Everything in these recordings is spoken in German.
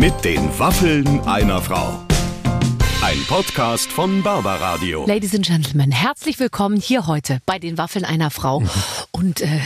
Mit den Waffeln einer Frau. Ein Podcast von Barbaradio. Ladies and Gentlemen, herzlich willkommen hier heute bei den Waffeln einer Frau. Und äh,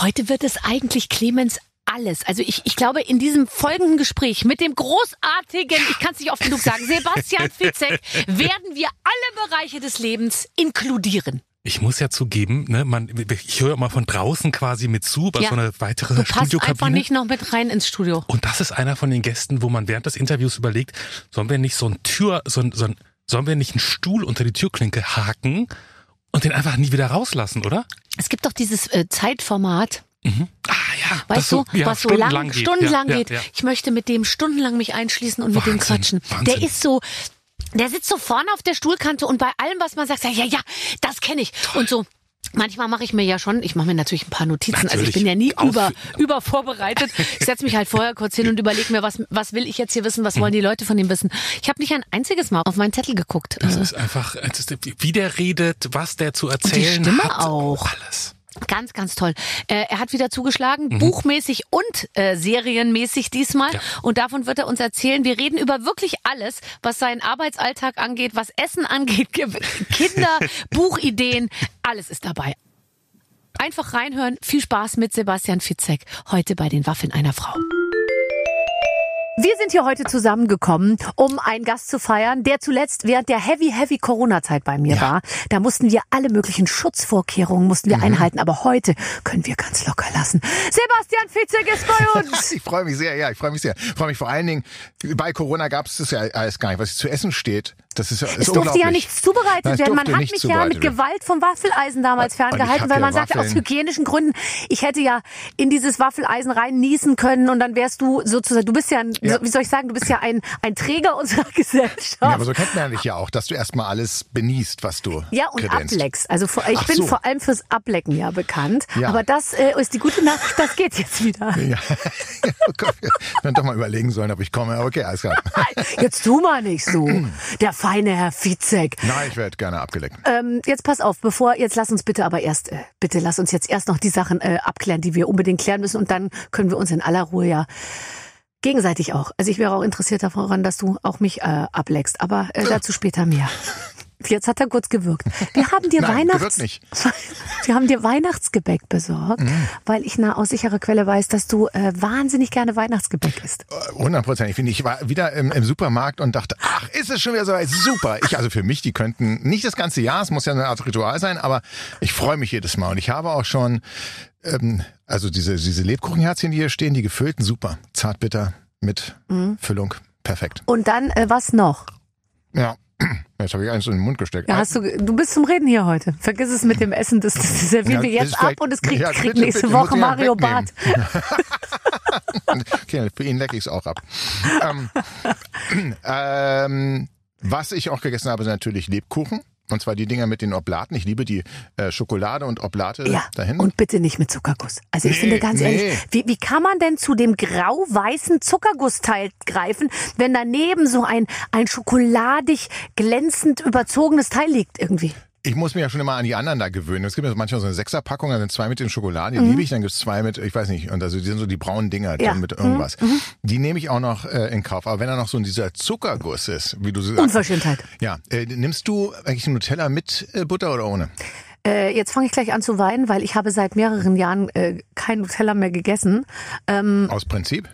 heute wird es eigentlich Clemens alles. Also ich, ich glaube, in diesem folgenden Gespräch mit dem großartigen, ich kann es nicht oft genug sagen, Sebastian Fitzek, werden wir alle Bereiche des Lebens inkludieren. Ich muss ja zugeben, ne, man, ich höre mal von draußen quasi mit zu bei Ja. so einer weiteren Du passt einfach Studiokabine. nicht noch mit rein ins Studio. Und das ist einer von den Gästen, wo man während des Interviews überlegt, sollen wir nicht so ein Tür, so ein, so ein, sollen wir nicht einen Stuhl unter die Türklinke haken und den einfach nie wieder rauslassen, oder? Es gibt doch dieses äh, Zeitformat, Ah ja, Weißt du, ja, was so lang, stundenlang geht. stundenlang ja, geht. Ich möchte mit dem stundenlang mich einschließen und mit dem Wahnsinn, quatschen. Wahnsinn. Der ist so, der sitzt so vorne auf der Stuhlkante und bei allem, was man sagt, sagt ja, ja, das kenne ich. Und so. Manchmal mache ich mir ja schon, ich mache mir natürlich ein paar Notizen, also ich Natürlich. bin ja nie Auf- über, über vorbereitet. Ich setze mich halt vorher kurz hin und überlege mir, was, was will ich jetzt hier wissen, was wollen die Leute von ihm wissen. Ich habe nicht ein einziges Mal auf meinen Zettel geguckt. Das ist einfach, wie der redet, was der zu erzählen Stimme hat. auch. Alles. Ganz, ganz toll. Äh, er hat wieder zugeschlagen, Mhm. buchmäßig und äh, serienmäßig diesmal. Ja. Und davon wird er uns erzählen. Wir reden über wirklich alles, was seinen Arbeitsalltag angeht, was Essen angeht, Ge- Kinder, Buchideen, alles ist dabei. Einfach reinhören. Viel Spaß mit Sebastian Fitzek heute bei den Waffeln einer Frau. Wir sind hier heute zusammengekommen, um einen Gast zu feiern, der zuletzt während der heavy, heavy Corona-Zeit bei mir war. Da mussten wir alle möglichen Schutzvorkehrungen mussten wir einhalten, aber heute können wir ganz locker lassen. Sebastian Fitzek ist bei uns. Ich freue mich sehr, ja, ich freue mich sehr. Ich freue mich vor allen Dingen, bei Corona gab es das ja alles gar nicht, was zu essen steht. Das ist, ja- ist Es durfte ja nichts zubereitet Nein, werden. Man hat mich ja mit. Gewalt vom Waffeleisen damals ich ferngehalten, weil ja man sagte, aus hygienischen Gründen, ich hätte ja in dieses Waffeleisen rein niesen können und dann wärst du sozusagen, du bist ja, ein, Ja. wie soll ich sagen, du bist ja ein, ein Träger unserer Gesellschaft. Ja, aber so kennt man dich ja auch, dass du erstmal alles benießt, was du Ja, und kredenzt. ableckst. Also vor, ich Ach bin so. vor allem fürs Ablecken ja bekannt. Ja. Aber das äh, ist die gute Nachricht, das geht jetzt wieder. Ja. oh Gott, wir hätten doch mal überlegen sollen, ob ich komme. Okay, alles klar. Jetzt tu mal nicht so. Der feine Herr Fitzek. Nein, ich werde gerne abgeleckt. Ähm, jetzt pass auf, bevor, jetzt lass uns bitte aber erst, äh, bitte lass uns jetzt erst noch die Sachen äh, abklären, die wir unbedingt klären müssen und dann können wir uns in aller Ruhe ja gegenseitig auch. Also ich wäre auch interessiert daran, dass du auch mich äh, ableckst, aber äh, dazu später mehr. Jetzt hat er kurz gewirkt. Wir haben dir Nein, Weihnachts. Wir haben dir Weihnachtsgebäck besorgt, weil ich na aus sicherer Quelle weiß, dass du äh, wahnsinnig gerne Weihnachtsgebäck isst. Hundertprozentig. finde Ich Ich war wieder im, im Supermarkt und dachte, ach, ist es schon wieder so weit? Super. Ich, also für mich, die könnten nicht das ganze Jahr, es muss ja eine Art Ritual sein, aber ich freue mich jedes Mal. Und ich habe auch schon, ähm, also diese, diese Lebkuchenherzchen, die hier stehen, die gefüllten, super. Zartbitter mit Mhm. Füllung. Perfekt. Und dann äh, was noch? Ja. Jetzt habe ich eins in den Mund gesteckt. Ja, hast du, du bist zum Reden hier heute. Vergiss es mit dem Essen, das, das servieren Ja, wir jetzt ab und es kriegt, Ja, kriegt bitte, nächste bitte, Woche Mario Barth. wegnehmen. okay, für ihn lecke ich es auch ab. ähm, ähm, was ich auch gegessen habe, sind natürlich Lebkuchen. Und zwar die Dinger mit den Oblaten. Ich liebe die äh, Schokolade und Oblate Ja, dahin. und bitte nicht mit Zuckerguss. Also ich Nee, finde ganz nee. ehrlich, wie, wie kann man denn zu dem grau-weißen Zuckergussteil greifen, wenn daneben so ein, ein schokoladig glänzend überzogenes Teil liegt irgendwie? Ich muss mich ja schon immer an die anderen da gewöhnen. Es gibt ja manchmal so eine Sechserpackung, da sind zwei mit den Schokoladen, die Mhm. liebe ich. Dann gibt's zwei mit, ich weiß nicht, und also die sind so die braunen Dinger Ja. dann mit irgendwas. Die nehme ich auch noch äh, in Kauf. Aber wenn da noch so dieser Zuckerguss ist, wie du sagst. Unverschämtheit. Ja, äh, nimmst du eigentlich Nutella mit äh, Butter oder ohne? Äh, jetzt fange ich gleich an zu weinen, weil ich habe seit mehreren Jahren äh, kein Nutella mehr gegessen. Ähm, Aus Prinzip?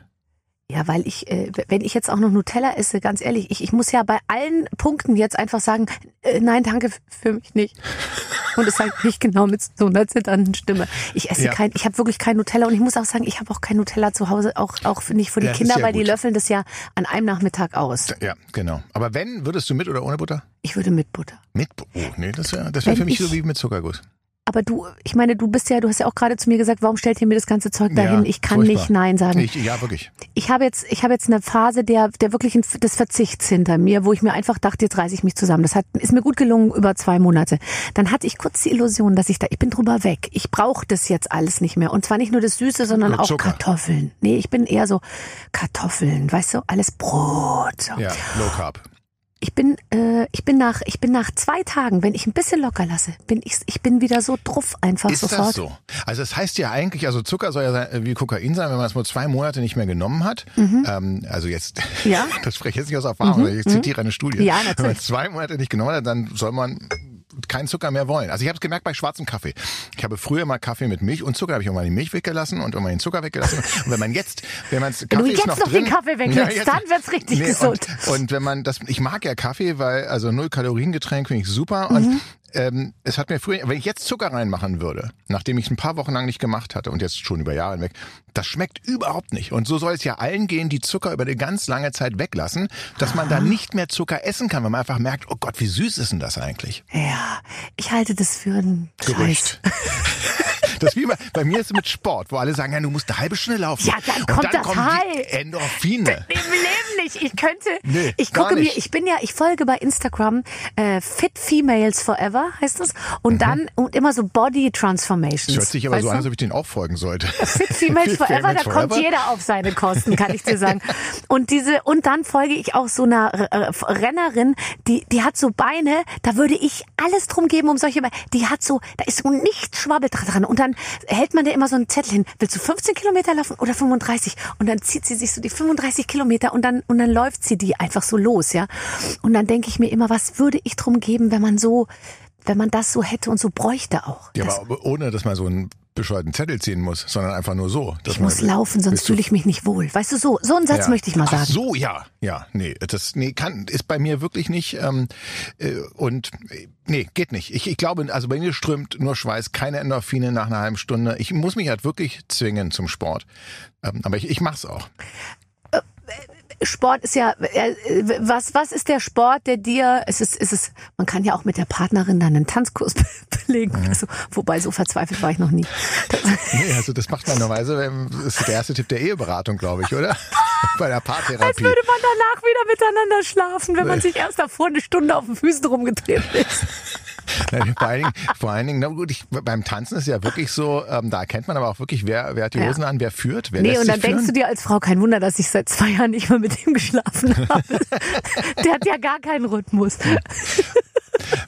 Ja, weil ich, äh, wenn ich jetzt auch noch Nutella esse, ganz ehrlich, ich, ich muss ja bei allen Punkten jetzt einfach sagen, äh, nein, danke für mich nicht. Und es sagt nicht genau mit so einer zitternden Stimme. Ich esse Ja. kein, ich habe wirklich kein Nutella und ich muss auch sagen, ich habe auch kein Nutella zu Hause, auch auch nicht für die Ja, Kinder, weil die gut. löffeln das ja an einem Nachmittag aus. Ja, genau. Aber wenn, würdest du mit oder ohne Butter? Ich würde mit Butter. Mit Bu- Oh, nee, das wäre das wär Wenn für mich ich- so wie mit Zuckerguss. Aber du, ich meine, du bist ja, du hast ja auch gerade zu mir gesagt, warum stellt ihr mir das ganze Zeug dahin? Ja, ich kann furchtbar. nicht Nein sagen. Ich, ja, wirklich. ich habe jetzt, ich habe jetzt eine Phase der, der wirklichen des Verzichts hinter mir, wo ich mir einfach dachte, jetzt reiße ich mich zusammen. Das hat, ist mir gut gelungen über zwei Monate. Dann hatte ich kurz die Illusion, dass ich da, ich bin drüber weg. Ich brauche das jetzt alles nicht mehr. Und zwar nicht nur das Süße, sondern auch. Kartoffeln. Nee, ich bin eher so Kartoffeln, weißt du, alles Brot. So. Ja, Low Carb. Ich bin, äh, ich bin nach, ich bin nach zwei Tagen, wenn ich ein bisschen locker lasse, bin ich, ich bin wieder so druff einfach Ist sofort. das so? Also es heißt ja eigentlich, also Zucker soll ja sein, äh, wie Kokain sein, wenn man es nur zwei Monate nicht mehr genommen hat. Ähm, also jetzt, Mhm. Ja. das spreche ich jetzt nicht aus Erfahrung, ich zitiere eine Studie. Ja, wenn man natürlich. es zwei Monate nicht genommen hat, dann soll man keinen Zucker mehr wollen. Also ich habe es gemerkt bei schwarzem Kaffee. Ich habe früher mal Kaffee mit Milch und Zucker, habe ich irgendwann die Milch weggelassen und irgendwann den Zucker weggelassen. Und wenn man jetzt, wenn man Kaffee du ist jetzt noch, noch drin, den Kaffee weglässt, jetzt- dann wird's richtig gesund. Und, und wenn man das, ich mag ja Kaffee, weil also null Kalorien Getränk finde ich super Mhm. Ähm, es hat mir früher, wenn ich jetzt Zucker reinmachen würde, nachdem ich es ein paar Wochen lang nicht gemacht hatte und jetzt schon über Jahre hinweg, das schmeckt überhaupt nicht. Und so soll es ja allen gehen, die Zucker über eine ganz lange Zeit weglassen, dass man dann nicht mehr Zucker essen kann, weil man einfach merkt, oh Gott, wie süß ist denn das eigentlich? Ja, ich halte das für ein. Gerücht. Das ist wie bei, bei mir ist es mit Sport, wo alle sagen, ja, du musst eine halbe Stunde laufen. Ja, dann und kommt dann das kommen die High. Endorphine. Im Leben nicht. Ich könnte, Nee, ich gucke mir, ich bin ja, ich folge bei Instagram äh, Fit Females Forever heißt es und dann und immer so Body Transformations. Mhm. Das hört sich aber weißt so an, als ob ich den auch folgen sollte. Fit Females Fit Forever, Females da kommt Forever? jeder auf seine Kosten, kann ich dir sagen. Und diese und dann folge ich auch so einer äh, Rennerin, die die hat so Beine, da würde ich alles drum geben um solche Beine. Die hat so, da ist so nichts schwabbelt dran und dann hält man da immer so einen Zettel hin. Willst du 15 Kilometer laufen oder 35? Und dann zieht sie sich so die 35 Kilometer und dann und dann läuft sie die einfach so los, ja. Und dann denke ich mir immer, was würde ich drum geben, wenn man so wenn man das so hätte und so bräuchte auch. Ja, Das- aber ohne, dass man so einen bescheuerten Zettel ziehen muss, sondern einfach nur so. ich muss laufen, sonst fühle ich mich nicht wohl. Weißt du, so, so einen Satz Ja. möchte ich mal sagen. Ach so, ja, ja, nee, das nee, kann ist bei mir wirklich nicht ähm, äh, und äh, nee, geht nicht. Ich, ich glaube, also bei mir strömt nur Schweiß, keine Endorphine nach einer halben Stunde. Ich muss mich halt wirklich zwingen zum Sport, ähm, aber ich, ich mach's auch. Sport ist ja, äh, was, was ist der Sport, der dir, es ist, es ist, man kann ja auch mit der Partnerin dann einen Tanzkurs belegen. Mhm. Also, wobei so verzweifelt war ich noch nie. Nee, also das macht man normalerweise, wenn- das ist der erste Tipp der Eheberatung, glaube ich, oder? bei der Als Paartherapie. würde man danach wieder miteinander schlafen, wenn man sich erst davor eine Stunde auf den Füßen rumgetreten ist. Vor allen Dingen, vor allen Dingen, na gut, ich, beim Tanzen ist ja wirklich so, ähm, da erkennt man aber auch wirklich, wer, wer hat die Ja. Hosen an, wer führt, wer Nee, und dann führen. denkst du dir als Frau, kein Wunder, dass ich seit zwei Jahren nicht mehr mit ihm geschlafen habe. Der hat ja gar keinen Rhythmus.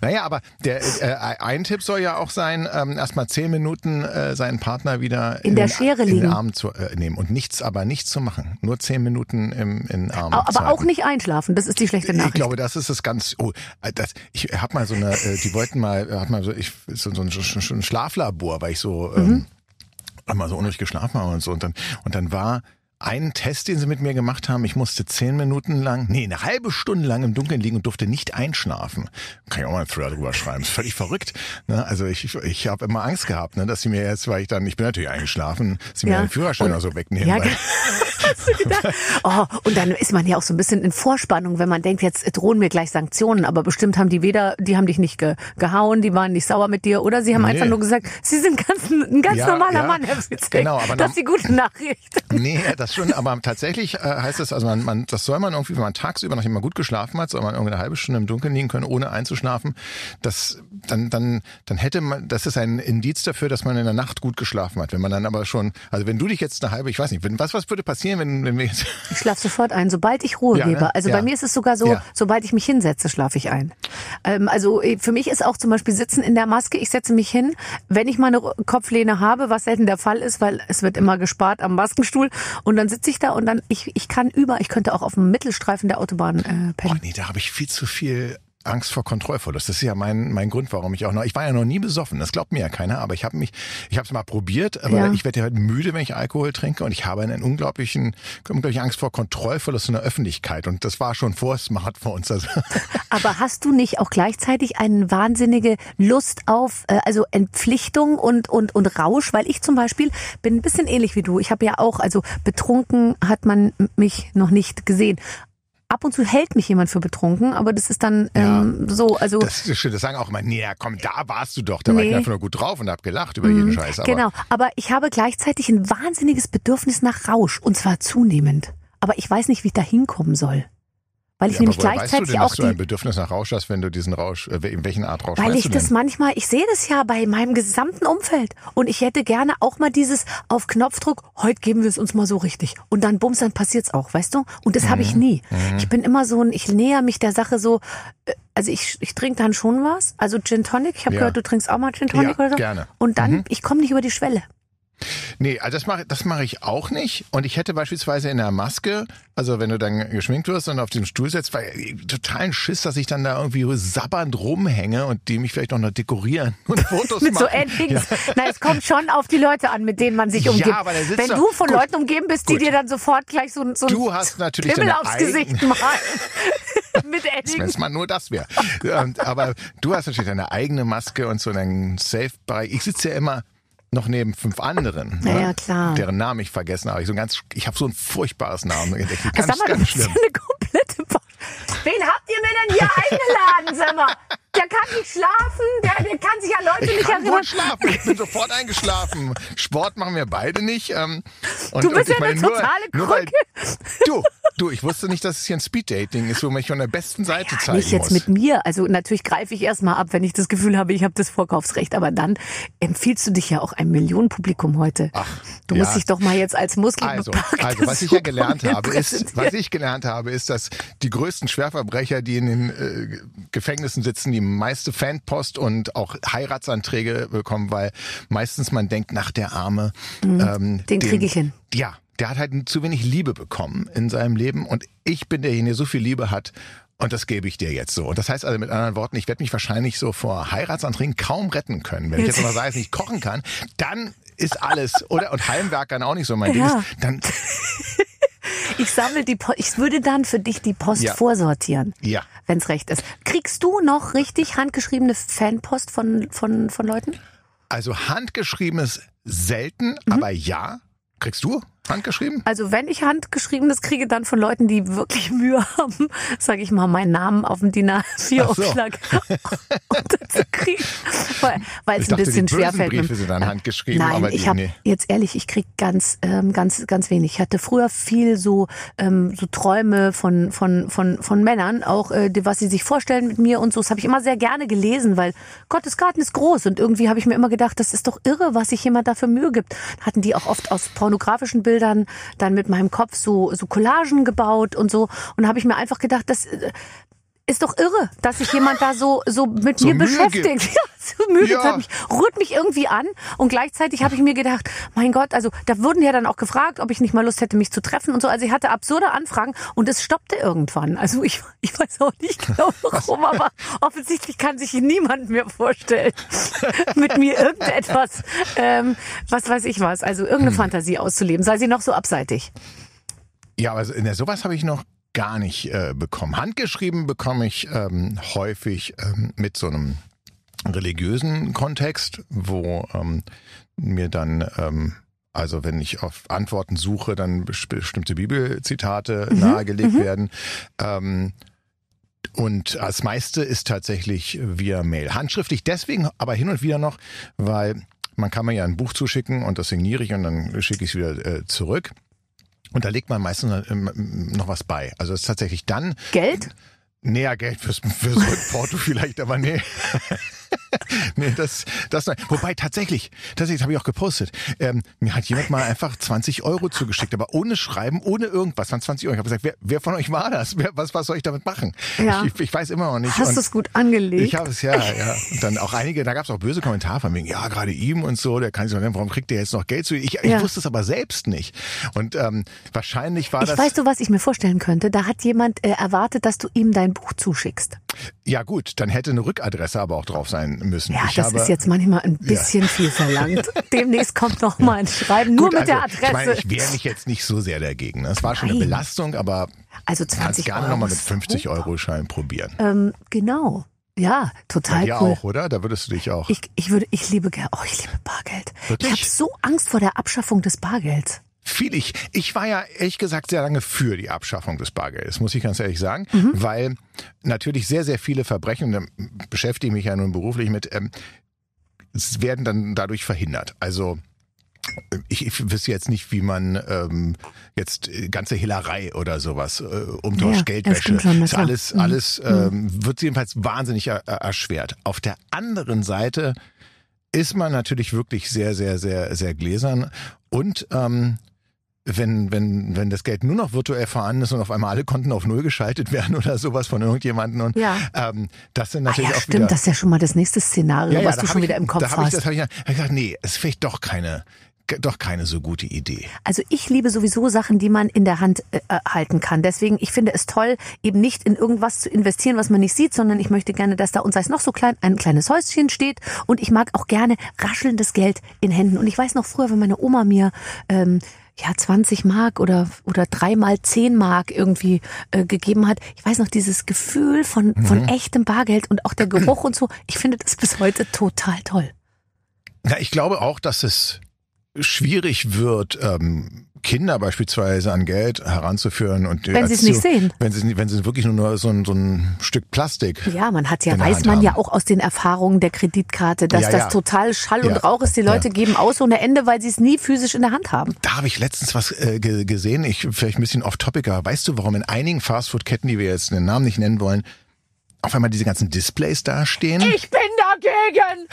Naja, aber der äh, ein Tipp soll ja auch sein, ähm, erstmal zehn Minuten äh, seinen Partner wieder In der den- Schere in liegen. den Arm zu äh, nehmen und nichts, aber nichts zu machen. Nur zehn Minuten im, in den Arm. Aber zu auch nicht einschlafen, das ist die schlechte Ich Nachricht. glaube, das ist das ganz. Oh, äh, das, ich habe mal so eine. Äh, die wollten mal, hat mal so, ich, so, so ein, Sch- ein Schlaflabor, weil ich so Mhm. ähm, mal so unruhig geschlafen habe und so. Und dann und dann war ein Test, den sie mit mir gemacht haben. Ich musste zehn Minuten lang, nee, eine halbe Stunde lang im Dunkeln liegen und durfte nicht einschlafen. Kann ich auch mal einen Thriller drüber schreiben. ist völlig verrückt. Ne? Also ich, ich, ich habe immer Angst gehabt, ne, dass sie mir jetzt, weil ich dann, ich bin natürlich eingeschlafen, sie mir Ja. den Führerschein oder so wegnehmen. Ja, weil, Hast du gedacht? Oh, und dann ist man ja auch so ein bisschen in Vorspannung, wenn man denkt, jetzt drohen mir gleich Sanktionen, aber bestimmt haben die weder, die haben dich nicht ge, gehauen, die waren nicht sauer mit dir oder sie haben Nee. einfach nur gesagt, sie sind ganz, ein ganz Ja, normaler ja. Mann, Herr Fitzek. Genau, aber das ist die gute Nachricht. Nee, das schon, aber tatsächlich äh, heißt es, also man, man, das soll man irgendwie, wenn man tagsüber, nachdem man gut geschlafen hat, soll man irgendwie eine halbe Stunde im Dunkeln liegen können, ohne einzuschlafen. Das, dann, dann, dann hätte man, das ist ein Indiz dafür, dass man in der Nacht gut geschlafen hat. Wenn man dann aber schon, also wenn du dich jetzt eine halbe, ich weiß nicht, wenn, was, was würde passieren, wenn, wenn wir jetzt, Ich schlafe sofort ein, sobald ich Ruhe Ja, ne? gebe. Also Ja. bei mir ist es sogar so, Ja. sobald ich mich hinsetze, schlafe ich ein. Ähm, also äh, für mich ist auch zum Beispiel Sitzen in der Maske, ich setze mich hin, wenn ich meine Ru- Kopflehne habe, was selten der Fall ist, weil es wird immer gespart am Maskenstuhl und dann sitze ich da und dann, ich, ich kann über, ich könnte auch auf dem Mittelstreifen der Autobahn äh, oh pennen. nee, da habe ich viel zu viel Angst vor Kontrollverlust. Das ist ja mein, mein Grund, warum ich auch noch, ich war ja noch nie besoffen, das glaubt mir ja keiner, aber ich habe mich, ich habe es mal probiert, aber Ja. ich werde ja halt müde, wenn ich Alkohol trinke und ich habe einen unglaublichen, unglaubliche Angst vor Kontrollverlust in der Öffentlichkeit und das war schon vor Smartphones. Also, Aber hast du nicht auch gleichzeitig eine wahnsinnige Lust auf, äh, also Entpflichtung und, und, und Rausch? Weil ich zum Beispiel bin ein bisschen ähnlich wie du. Ich habe ja auch, also betrunken hat man mich noch nicht gesehen. Ab und zu hält mich jemand für betrunken, aber das ist dann ähm, so, also das ist schön, das sagen auch immer, nee, ja, komm, da warst du doch, da war ich Nee. einfach nur gut drauf und hab gelacht über jeden Scheiß. Aber genau. Aber ich habe gleichzeitig ein wahnsinniges Bedürfnis nach Rausch und zwar zunehmend. Aber ich weiß nicht, wie ich da hinkommen soll. Weil ich Ja, nämlich woher weißt du gleichzeitig denn, auch dass du ein Bedürfnis nach Rausch hast, wenn du diesen Rausch, äh, in welchen Art Rausch Weil ich das manchmal, ich sehe das ja bei meinem gesamten Umfeld. Und ich hätte gerne auch mal dieses auf Knopfdruck, heute geben wir es uns mal so richtig. Und dann bums, dann passiert's auch, weißt du? Und das habe Mhm. ich nie. Ich bin immer so ein, ich näher mich der Sache so, äh, also ich, ich trinke dann schon was. Also Gin Tonic. Ich habe Ja. gehört, du trinkst auch mal Gin Tonic Ja, oder so. gerne. Mhm. Und dann, ich komme nicht über die Schwelle. Nee, also das mache das mache ich auch nicht. Und ich hätte beispielsweise in der Maske, also wenn du dann geschminkt wirst und auf diesem Stuhl sitzt, weil ich totalen Schiss, dass ich dann da irgendwie sabbernd rumhänge und die mich vielleicht auch noch dekorieren und Fotos Mit so machen. Endings. Na, es kommt schon auf die Leute an, mit denen man sich Ja, umgibt. aber da sitzt Wenn du von gut. Leuten umgeben bist, die Gut. dir dann sofort gleich so, so Du hast natürlich Pimmel aufs Gesicht malen. mit Wenn Edding. es mal nur das wäre. Und, aber du hast natürlich deine eigene Maske und so einen Safe-Bereich. Ich sitze ja immer noch neben fünf anderen, Ja, ne? ja, klar. deren Namen ich vergessen habe. Ich, so ganz, ich habe so ein furchtbares Namen. Ganz, du ganz schlimm. eine komplette Wen habt ihr mir denn hier eingeladen, sag mal? Der kann nicht schlafen, der, der kann sich an Leute Ich nicht kann erinnern. schlafen. Ich bin sofort eingeschlafen. Sport machen wir beide nicht. Ähm, und, Du bist ja eine meine, nur, totale nur weil, Krücke. Du, du, ich wusste nicht, dass es hier ein Speeddating ist, wo man mich von der besten Seite zeigen Nicht jetzt muss. mit mir. Also natürlich greife ich erstmal ab, wenn ich das Gefühl habe, ich habe das Vorkaufsrecht. Aber dann empfiehlst du dich ja auch einem Millionenpublikum heute. Ach, du ja. musst dich doch mal jetzt als Also, muskelbepackte also was ich ja gelernt habe, ist, was ich gelernt habe, ist, dass die größten Schwerverbrecher, die in den äh, Gefängnissen sitzen, die meiste Fanpost und auch Heiratsanträge bekommen, weil meistens man denkt, nach der Arme, ähm, Mhm. Den krieg ich hin. Ja, der hat halt zu wenig Liebe bekommen in seinem Leben und ich bin derjenige, der so viel Liebe hat. Und das gebe ich dir jetzt so. Und das heißt also mit anderen Worten, ich werde mich wahrscheinlich so vor Heiratsanträgen kaum retten können. Wenn ich jetzt aber sage, dass ich kochen kann, dann ist alles, oder? Und Heimwerkern auch nicht so mein Ja. Ding ist, dann, Ich sammle die Post. Ich würde dann für dich die Post Ja. vorsortieren. ja. Wenn's recht ist. Kriegst du noch richtig handgeschriebene Fanpost von, von, von Leuten? Also handgeschriebenes selten, Mhm. aber ja. Kriegst du handgeschrieben? Also wenn ich handgeschriebenes kriege, dann von Leuten, die wirklich Mühe haben, sage ich mal, meinen Namen auf dem DIN A4-Aufschlag unterzukriegen. Weil es ein bisschen schwer fällt. Briefe sind dann handgeschrieben, Nein, aber ich habe nee. jetzt ehrlich, ich krieg ganz, ähm, ganz, ganz wenig. Ich hatte früher viel so, ähm, so Träume von, von, von, von Männern, auch äh, was sie sich vorstellen mit mir und so. Das habe ich immer sehr gerne gelesen, weil Gottes Garten ist groß und irgendwie habe ich mir immer gedacht, das ist doch irre, was sich jemand dafür Mühe gibt. Hatten die auch oft aus pornografischen Bildern dann mit meinem Kopf so, so Collagen gebaut und so. Und habe ich mir einfach gedacht, das äh, ist doch irre, dass sich jemand da so, so mit So mir Mühe beschäftigt. gibt. Ja, so müde, Ja. hat mich, rührt mich irgendwie an. Und gleichzeitig habe ich mir gedacht, mein Gott, also da wurden ja dann auch gefragt, ob ich nicht mal Lust hätte, mich zu treffen und so. Also ich hatte absurde Anfragen und es stoppte irgendwann. Also ich, ich weiß auch nicht genau warum, aber offensichtlich kann sich niemand mehr vorstellen, mit mir irgendetwas, ähm, was weiß ich was, also irgendeine Hm. Fantasie auszuleben, sei sie noch so abseitig. Ja, aber so- ne, sowas habe ich noch gar nicht äh, bekommen. Handgeschrieben bekomme ich ähm, häufig ähm, mit so einem religiösen Kontext, wo ähm, mir dann ähm, also wenn ich auf Antworten suche, dann bes- bestimmte Bibelzitate nahegelegt werden. Ähm, und das meiste ist tatsächlich via Mail. Handschriftlich deswegen, aber hin und wieder noch, weil man kann mir ja ein Buch zuschicken und das signiere ich und dann schicke ich es wieder äh, zurück. Und da legt man meistens ähm, noch was bei. Also es ist tatsächlich dann Geld? näher Geld fürs, fürs Rückporto vielleicht, aber nee. nee, das, das, wobei tatsächlich, tatsächlich habe ich auch gepostet. Ähm, mir hat jemand mal einfach 20 Euro zugeschickt, aber ohne Schreiben, ohne irgendwas, waren 20 Euro. Ich habe gesagt, wer, wer von euch war das? Wer, was, was soll ich damit machen? Ja. Ich, ich weiß immer noch nicht. Hast du es gut angelegt? ich habe es ja, ja. Und dann auch einige, da gab es auch böse Kommentare von mir, ja, gerade ihm und so, der kann sich denken, warum kriegt der jetzt noch Geld zu? Ich, ich Ja. wusste es aber selbst nicht. Und ähm, wahrscheinlich war ich das. weißt du, was ich mir vorstellen könnte? Da hat jemand äh, erwartet, dass du ihm dein Buch zuschickst. Ja gut, dann hätte eine Rückadresse aber auch drauf sein müssen. Ja, ich das habe, ist jetzt manchmal ein bisschen viel verlangt. Demnächst kommt noch mal ein Schreiben, nur Gut, mit der also, Ich meine, Adresse. ich wehre mich jetzt nicht so sehr dagegen. ne? Es war schon eine Nein. Belastung, aber Also kannst 20 gerne nochmal mit ist 50 super. Euro Schein probieren. Ähm, genau. Ja, total ja cool. auch, oder? Da würdest du dich auch. Ich, ich würde, ich liebe, oh, ich liebe Bargeld. Wirklich? Ich habe so Angst vor der Abschaffung des Bargelds. Viel ich. Ich war ja ehrlich gesagt sehr lange für die Abschaffung des Bargeldes, muss ich ganz ehrlich sagen, Mhm. weil natürlich sehr, sehr viele Verbrechen, und da beschäftige ich mich ja nun beruflich mit, ähm, werden dann dadurch verhindert. Also ich, ich wüsste jetzt nicht, wie man ähm, jetzt äh, ganze Hehlerei oder sowas, äh, Umtausch, Ja, Geldwäsche, schon, ist alles, Mhm. alles ähm, wird jedenfalls wahnsinnig er- erschwert. Auf der anderen Seite ist man natürlich wirklich sehr, sehr, sehr, sehr gläsern und ähm, wenn, wenn, wenn das Geld nur noch virtuell vorhanden ist und auf einmal alle Konten auf Null geschaltet werden oder sowas von irgendjemandem und Ja. ähm, das sind Ah natürlich ja, auch stimmt, wieder das ist ja schon mal das nächste Szenario, was da du hab schon ich, wieder im Kopf da hab ich, hast. das habe ich, hab ich gesagt, nee, es ist vielleicht doch keine, doch keine so gute Idee. Also ich liebe sowieso Sachen, die man in der Hand äh, äh, halten kann. Deswegen, ich finde es toll, eben nicht in irgendwas zu investieren, was man nicht sieht, sondern ich möchte gerne, dass da, und sei es noch so klein, ein kleines Häuschen steht. Und ich mag auch gerne raschelndes Geld in Händen. Und ich weiß noch früher, wenn meine Oma mir ähm, ja 20 Mark oder oder dreimal 10 Mark irgendwie äh, gegeben hat. Ich weiß noch dieses Gefühl von von echtem Bargeld und auch der Geruch und so. Ich finde das bis heute total toll. Ja, ich glaube auch, dass es schwierig wird, ähm, Kinder beispielsweise an Geld heranzuführen und Wenn sie es nicht sehen. wenn sie wenn sie wirklich nur so ein, so ein Stück Plastik. Ja, man hat ja, weiß man ja haben. auch aus den Erfahrungen der Kreditkarte, dass Ja, das ja. total Schall Ja. und Rauch ist. Die Leute geben aus ohne Ende, weil sie es nie physisch in der Hand haben. Da habe ich letztens was äh, ge gesehen, ich vielleicht ein bisschen off-topicer. Weißt du, warum in einigen Fastfood-Ketten, die wir jetzt den Namen nicht nennen wollen, auf einmal diese ganzen Displays dastehen? Ich bin dagegen!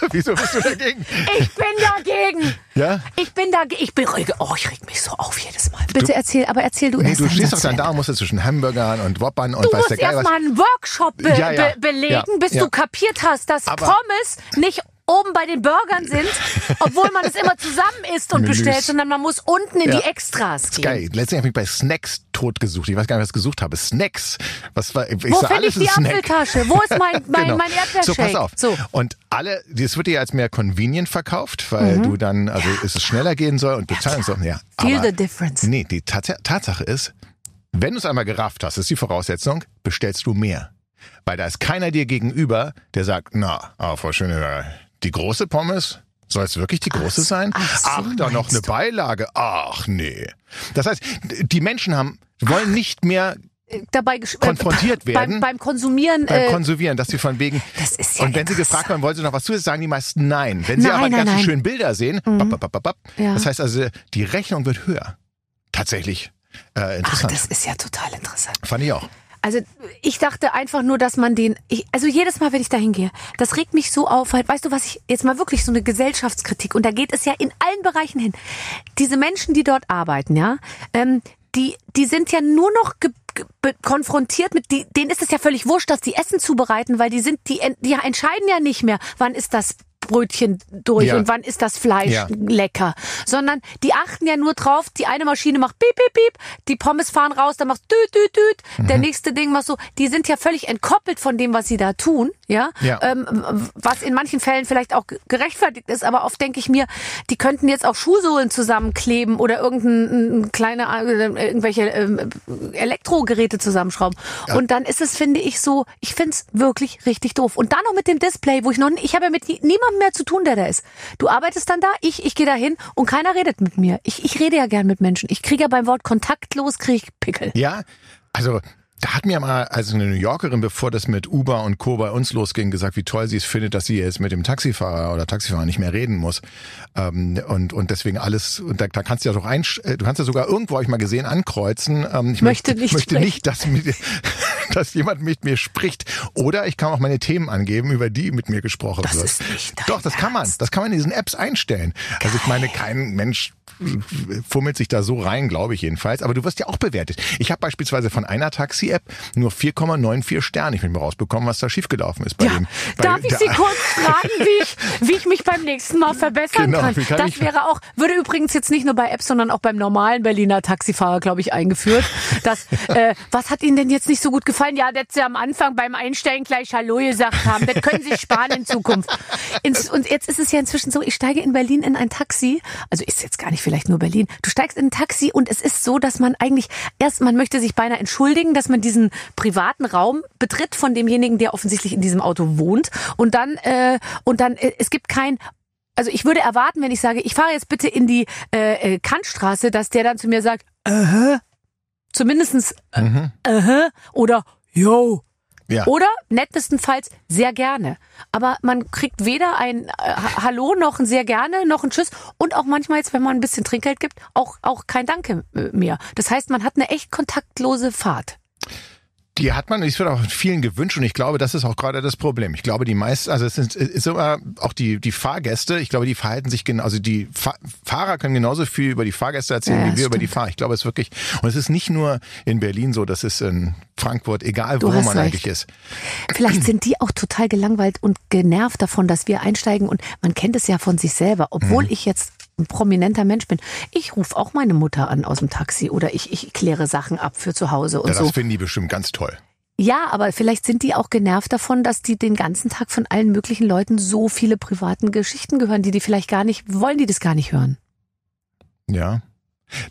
Wieso bist du dagegen? Ich bin dagegen! Ja? Ich bin dagegen! Ich bin ruhig. Oh, ich reg mich so auf jedes Mal. Bitte erzähl, aber erzähl du Nee, erst. du stehst doch dann da und musst zwischen Hamburgern und Whoppern und Du weiß musst der Geil was. erstmal einen Workshop be Ja, ja. Be belegen, Ja, bis du kapiert hast, dass Aber- Pommes nicht oben bei den Burgern sind, obwohl man es immer zusammen isst und Menüs. bestellt, sondern man muss unten in Ja. die Extras gehen. Geil. Letztendlich habe ich bei Snacks tot gesucht. Ich weiß gar nicht, was ich gesucht habe. Snacks. Was war, ich Wo finde ich die Snack. Apfeltasche? Wo ist mein, mein, Genau. mein Erdbeershake? So, pass auf. So. Und alle, das wird dir als mehr convenient verkauft, weil du dann, also es schneller gehen soll und bezahlen soll. Ja. Feel aber- the difference. Nee, die Tats Tatsache ist, wenn du es einmal gerafft hast, ist die Voraussetzung, bestellst du mehr. Weil da ist keiner dir gegenüber, der sagt, na, aber Frau Schöneberger, die große Pommes, soll es wirklich die große sein? ach so, da noch eine du. Beilage. Ach nee. Das heißt, die Menschen haben, wollen nicht mehr dabei gesch- konfrontiert äh, werden. Beim, beim Konsumieren. beim Äh, Konsumieren, dass sie von wegen. Das ist ja und wenn sie gefragt werden, wollen sie noch was zusätzlich sagen, die meisten nein. Wenn sie Nein, aber die ganzen nein. schönen Bilder sehen, bap, bap, bap, bap, bap, Ja. das heißt also, die Rechnung wird höher. Tatsächlich. Äh, ach, interessant. das ist ja total interessant. Fand ich auch. Also ich dachte einfach nur, dass man den, ich, also jedes Mal, wenn ich da hingehe, das regt mich so auf. Halt, weißt du, was ich jetzt mal wirklich so eine Gesellschaftskritik und da geht es ja in allen Bereichen hin. Diese Menschen, die dort arbeiten, ja, ähm, die, die sind ja nur noch ge ge- konfrontiert mit, die, denen ist es ja völlig wurscht, dass die Essen zubereiten, weil die sind, die, die entscheiden ja nicht mehr, wann ist das Brötchen durch Ja. und wann ist das Fleisch Ja. lecker, sondern die achten ja nur drauf, die eine Maschine macht piep, piep, piep, die Pommes fahren raus, dann macht düt, düt, düt, Mhm. der nächste Ding macht so, die sind ja völlig entkoppelt von dem, was sie da tun, ja, Ja. Ähm, was in manchen Fällen vielleicht auch ge- gerechtfertigt ist, aber oft denke ich mir, die könnten jetzt auch Schuhsohlen zusammenkleben oder irgendein ein kleine, äh, irgendwelche ähm, Elektrogeräte zusammenschrauben und dann ist es, finde ich, so, ich finde es wirklich richtig doof und dann noch mit dem Display, wo ich noch, ich habe ja mit nie- niemandem mehr zu tun, der da ist. Du arbeitest dann da, ich, ich gehe da hin und keiner redet mit mir. Ich, ich rede ja gern mit Menschen. Ich kriege ja beim Wort kontaktlos, kriege ich Pickel. Ja, also da hat mir mal also eine New Yorkerin, bevor das mit Uber und Co. bei uns losging, gesagt, wie toll sie es findet, dass sie jetzt mit dem Taxifahrer oder Taxifahrer nicht mehr reden muss. Ähm, und, und deswegen alles, und da, da kannst du ja doch ein, du kannst ja sogar irgendwo, habe ich mal gesehen, ankreuzen. Ähm, ich Möchte nicht möchte sprechen. nicht, dass, mit, dass jemand mit mir spricht. Oder ich kann auch meine Themen angeben, über die mit mir gesprochen Das wird. ist nicht Doch, das kann man. Ernst. Das kann man in diesen Apps einstellen. Also ich meine, kein Mensch fummelt sich da so rein, glaube ich jedenfalls. Aber du wirst ja auch bewertet. Ich habe beispielsweise von einer Taxi-App nur 4,94 Sterne. Ich will mal rausbekommen, was da schiefgelaufen ist bei Ja, dem. Bei darf ich Sie kurz fragen, wie ich, wie ich mich beim nächsten Mal verbessern Genau, kann? kann das wäre auch, würde übrigens jetzt nicht nur bei Apps, sondern auch beim normalen Berliner Taxifahrer, glaube ich, eingeführt. Das, äh, was hat Ihnen denn jetzt nicht so gut gefallen? Ja, dass Sie am Anfang beim Einsteigen gleich Hallo gesagt haben. Das können Sie sparen in Zukunft. Ins, und jetzt ist es ja inzwischen so, ich steige in Berlin in ein Taxi. Also ist jetzt gar nicht vielleicht nur Berlin. Du steigst in ein Taxi und es ist so, dass man eigentlich erst, man möchte sich beinahe entschuldigen, dass man diesen privaten Raum betritt von demjenigen, der offensichtlich in diesem Auto wohnt. Und dann, äh, und dann, äh, es gibt kein, also ich würde erwarten, wenn ich sage, ich fahre jetzt bitte in die äh, äh, Kantstraße, dass der dann zu mir sagt, äh, zumindestens, äh, äh, oder, yo. Ja. Oder nettestenfalls sehr gerne. Aber man kriegt weder ein äh, Ha- Hallo noch ein sehr gerne noch ein Tschüss und auch manchmal jetzt, wenn man ein bisschen Trinkgeld gibt, auch, auch kein Danke äh, mehr. Das heißt, man hat eine echt kontaktlose Fahrt. Die hat man, es wird auch vielen gewünscht und ich glaube, das ist auch gerade das Problem. Ich glaube, die meisten, also es sind, ist immer auch die, die Fahrgäste, ich glaube, die verhalten sich genau, also die Fa Fahrer können genauso viel über die Fahrgäste erzählen, Ja, wie wir über die stimmt. Fahrer. Ich glaube, es ist wirklich, und es ist nicht nur in Berlin so, das ist in Frankfurt, egal wo man recht. eigentlich ist. Vielleicht sind die auch total gelangweilt und genervt davon, dass wir einsteigen und man kennt es ja von sich selber. Obwohl Mhm. ich jetzt ein prominenter Mensch bin. Ich rufe auch meine Mutter an aus dem Taxi oder ich, ich kläre Sachen ab für zu Hause und Ja, so. das finden die bestimmt ganz toll. Ja, aber vielleicht sind die auch genervt davon, dass die den ganzen Tag von allen möglichen Leuten so viele privaten Geschichten gehören, die die vielleicht gar nicht, wollen die das gar nicht hören. Ja.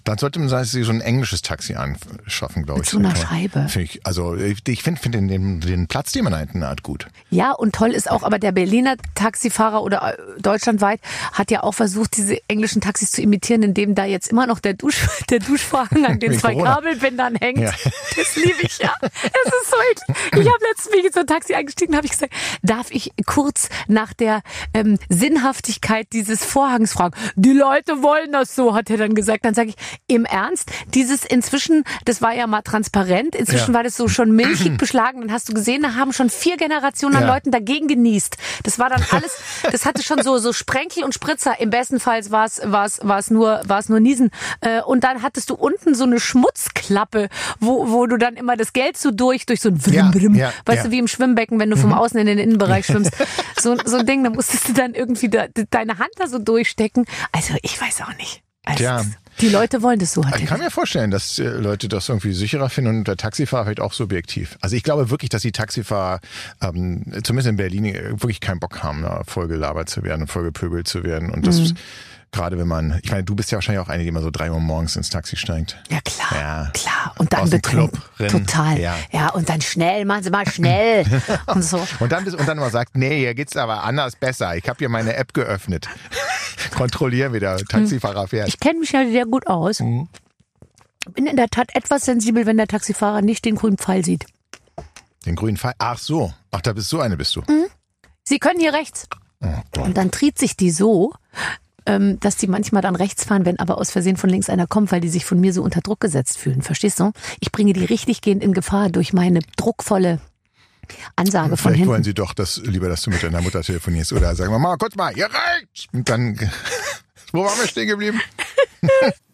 Dann sollte man sich so ein englisches Taxi anschaffen, glaube ich. so einer. Scheibe. Find ich, also ich finde find den, den, Platz, den man da hinten hat, gut. Ja, und toll ist auch, aber der Berliner Taxifahrer oder äh, deutschlandweit hat ja auch versucht, diese englischen Taxis zu imitieren, indem da jetzt immer noch der, Dusch, der Duschvorhang an den Wegen zwei Corona. Kabelbändern hängt. Ja. Das liebe ich ja. Es ist so eklig. Ich habe letztens, wie ich in so ein Taxi eingestiegen habe ich gesagt, darf ich kurz nach der ähm, Sinnhaftigkeit dieses Vorhangs fragen? Die Leute wollen das so, hat er dann gesagt. Dann sage ich, im Ernst, dieses inzwischen, das war ja mal transparent, inzwischen Ja. war das so schon milchig beschlagen, dann hast du gesehen, da haben schon vier Generationen an Ja. Leuten dagegen genießt. Das war dann alles, das hatte schon so, so Sprenkel und Spritzer. Im besten Fall war es, war es, war es nur, war es nur Niesen. Äh, Und dann hattest du unten so eine Schmutzklappe, wo, wo du dann immer das Geld so durch, durch so ein Vrim, Ja, Vrim, ja, weißt. Mhm. du, wie im Schwimmbecken, wenn du vom Außen in den Innenbereich schwimmst. So, so ein Ding, da musstest du dann irgendwie da, deine Hand da so durchstecken. Also, ich weiß auch nicht. Also, Tja. Die Leute wollen das so, hat Ich kann mir vorstellen, dass äh, Leute das irgendwie sicherer finden und der Taxifahrer vielleicht auch subjektiv. Also ich glaube wirklich, dass die Taxifahrer, ähm, zumindest in Berlin, äh, wirklich keinen Bock haben, da voll gelabert zu werden, voll gepöbelt zu werden. Und das Mhm. Gerade wenn man, ich meine, du bist ja wahrscheinlich auch eine, die immer so drei Uhr morgens ins Taxi steigt. Ja, klar. Ja. Klar. Und dann Aus betrunken. Total. Ja. Ja. und dann schnell, machen Sie mal schnell. und so. Und dann, und dann immer sagt, nee, hier geht's aber anders besser. Ich habe hier meine App geöffnet. Kontrollieren, wie der Taxifahrer fährt. Ich kenne mich ja sehr gut aus. Mhm. Bin in der Tat etwas sensibel, wenn der Taxifahrer nicht den grünen Pfeil sieht. Den grünen Pfeil. Ach so. Ach, da bist so eine bist du. Mhm. Sie können hier rechts. Oh. Und dann tritt sich die so, ähm, dass die manchmal dann rechts fahren, wenn aber aus Versehen von links einer kommt, weil die sich von mir so unter Druck gesetzt fühlen. Verstehst du? Ich bringe die richtig gehend in Gefahr durch meine druckvolle Ansage von Vielleicht hinten. wollen sie doch das, lieber, dass du mit deiner Mutter telefonierst. Oder sagen wir mal, kurz mal, hier rechts. Und dann, wo waren wir stehen geblieben?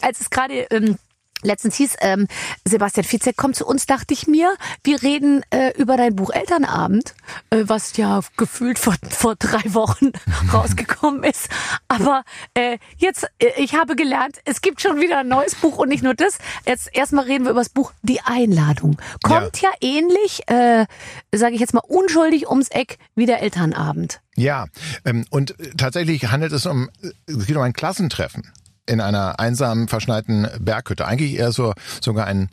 als es gerade ähm, letztens hieß, ähm, Sebastian Fizek kommt zu uns, dachte ich mir, wir reden äh, über dein Buch Elternabend, äh, was ja gefühlt vor, vor drei Wochen rausgekommen ist. Aber äh, jetzt, äh, ich habe gelernt, es gibt schon wieder ein neues Buch und nicht nur das. Jetzt erstmal reden wir über das Buch Die Einladung. Kommt ja, ähnlich, äh, sage ich jetzt mal, unschuldig ums Eck wie der Elternabend. Ja, ähm, und äh, tatsächlich handelt es um, äh, es geht um ein Klassentreffen in einer einsamen, verschneiten Berghütte. Eigentlich eher so sogar ein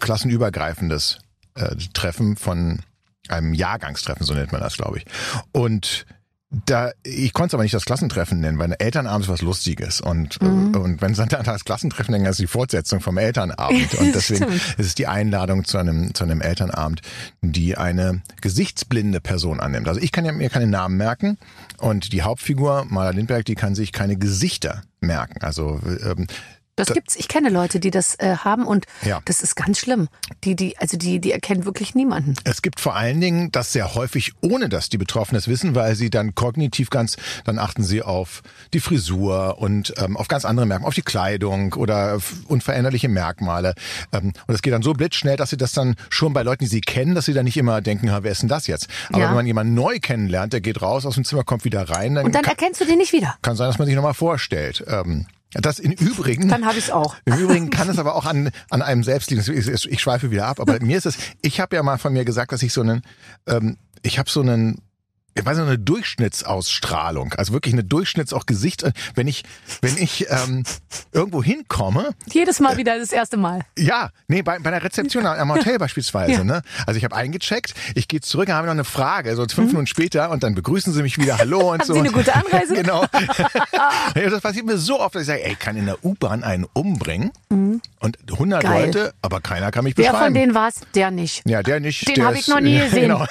klassenübergreifendes äh, Treffen von einem Jahrgangstreffen, so nennt man das, glaube ich. Und da, ich konnte es aber nicht das Klassentreffen nennen, weil Elternabend ist was Lustiges. Und, Mhm. und wenn sie dann das Klassentreffen nennen, das ist die Fortsetzung vom Elternabend. Und deswegen ist es die Einladung zu einem, zu einem Elternabend, die eine gesichtsblinde Person annimmt. Also ich kann ja mir keine Namen merken und die Hauptfigur, Maler Lindberg, die kann sich keine Gesichter merken. Also ähm, Das Da- gibt's. Ich kenne Leute, die das äh, haben und Ja. das ist ganz schlimm. Die, die, also die, die erkennen wirklich niemanden. Es gibt vor allen Dingen das sehr häufig, ohne dass die Betroffenen es wissen, weil sie dann kognitiv ganz, dann achten sie auf die Frisur und ähm, auf ganz andere Merkmale, auf die Kleidung oder unveränderliche Merkmale. Ähm, und es geht dann so blitzschnell, dass sie das dann schon bei Leuten, die sie kennen, dass sie dann nicht immer denken, "Ha, wer ist denn das jetzt? Aber Ja. wenn man jemanden neu kennenlernt, der geht raus aus dem Zimmer, kommt wieder rein, dann, Und dann kann, erkennst du den nicht wieder. kann sein, dass man sich nochmal vorstellt. Ähm, das im Übrigen. Dann habe ich's auch. Im Übrigen kann es aber auch an, an einem selbst liegen. Ich, ich, ich schweife wieder ab, aber mir ist es, ich habe ja mal von mir gesagt, dass ich so einen, ähm, ich habe so einen, ich weiß nicht, eine Durchschnittsausstrahlung, also wirklich eine Durchschnitts auch Gesicht. Wenn ich, wenn ich ähm, irgendwo hinkomme, Jedes Mal wieder das erste Mal. ja, nee, bei, bei der Rezeption am Hotel beispielsweise. Ja. Ne? Also ich habe eingecheckt, ich gehe zurück, habe noch eine Frage, so fünf Minuten später und dann begrüßen sie mich wieder, hallo und Haben so. Sie eine gute Anreise? genau. Ja, das passiert mir so oft, dass ich sage, ey, ich kann in der U-Bahn einen umbringen und 100 Geil. Leute, aber keiner kann mich Wer beschreiben. von denen war es? Der nicht. ja, der nicht. Den der hab ich noch nie gesehen. Genau.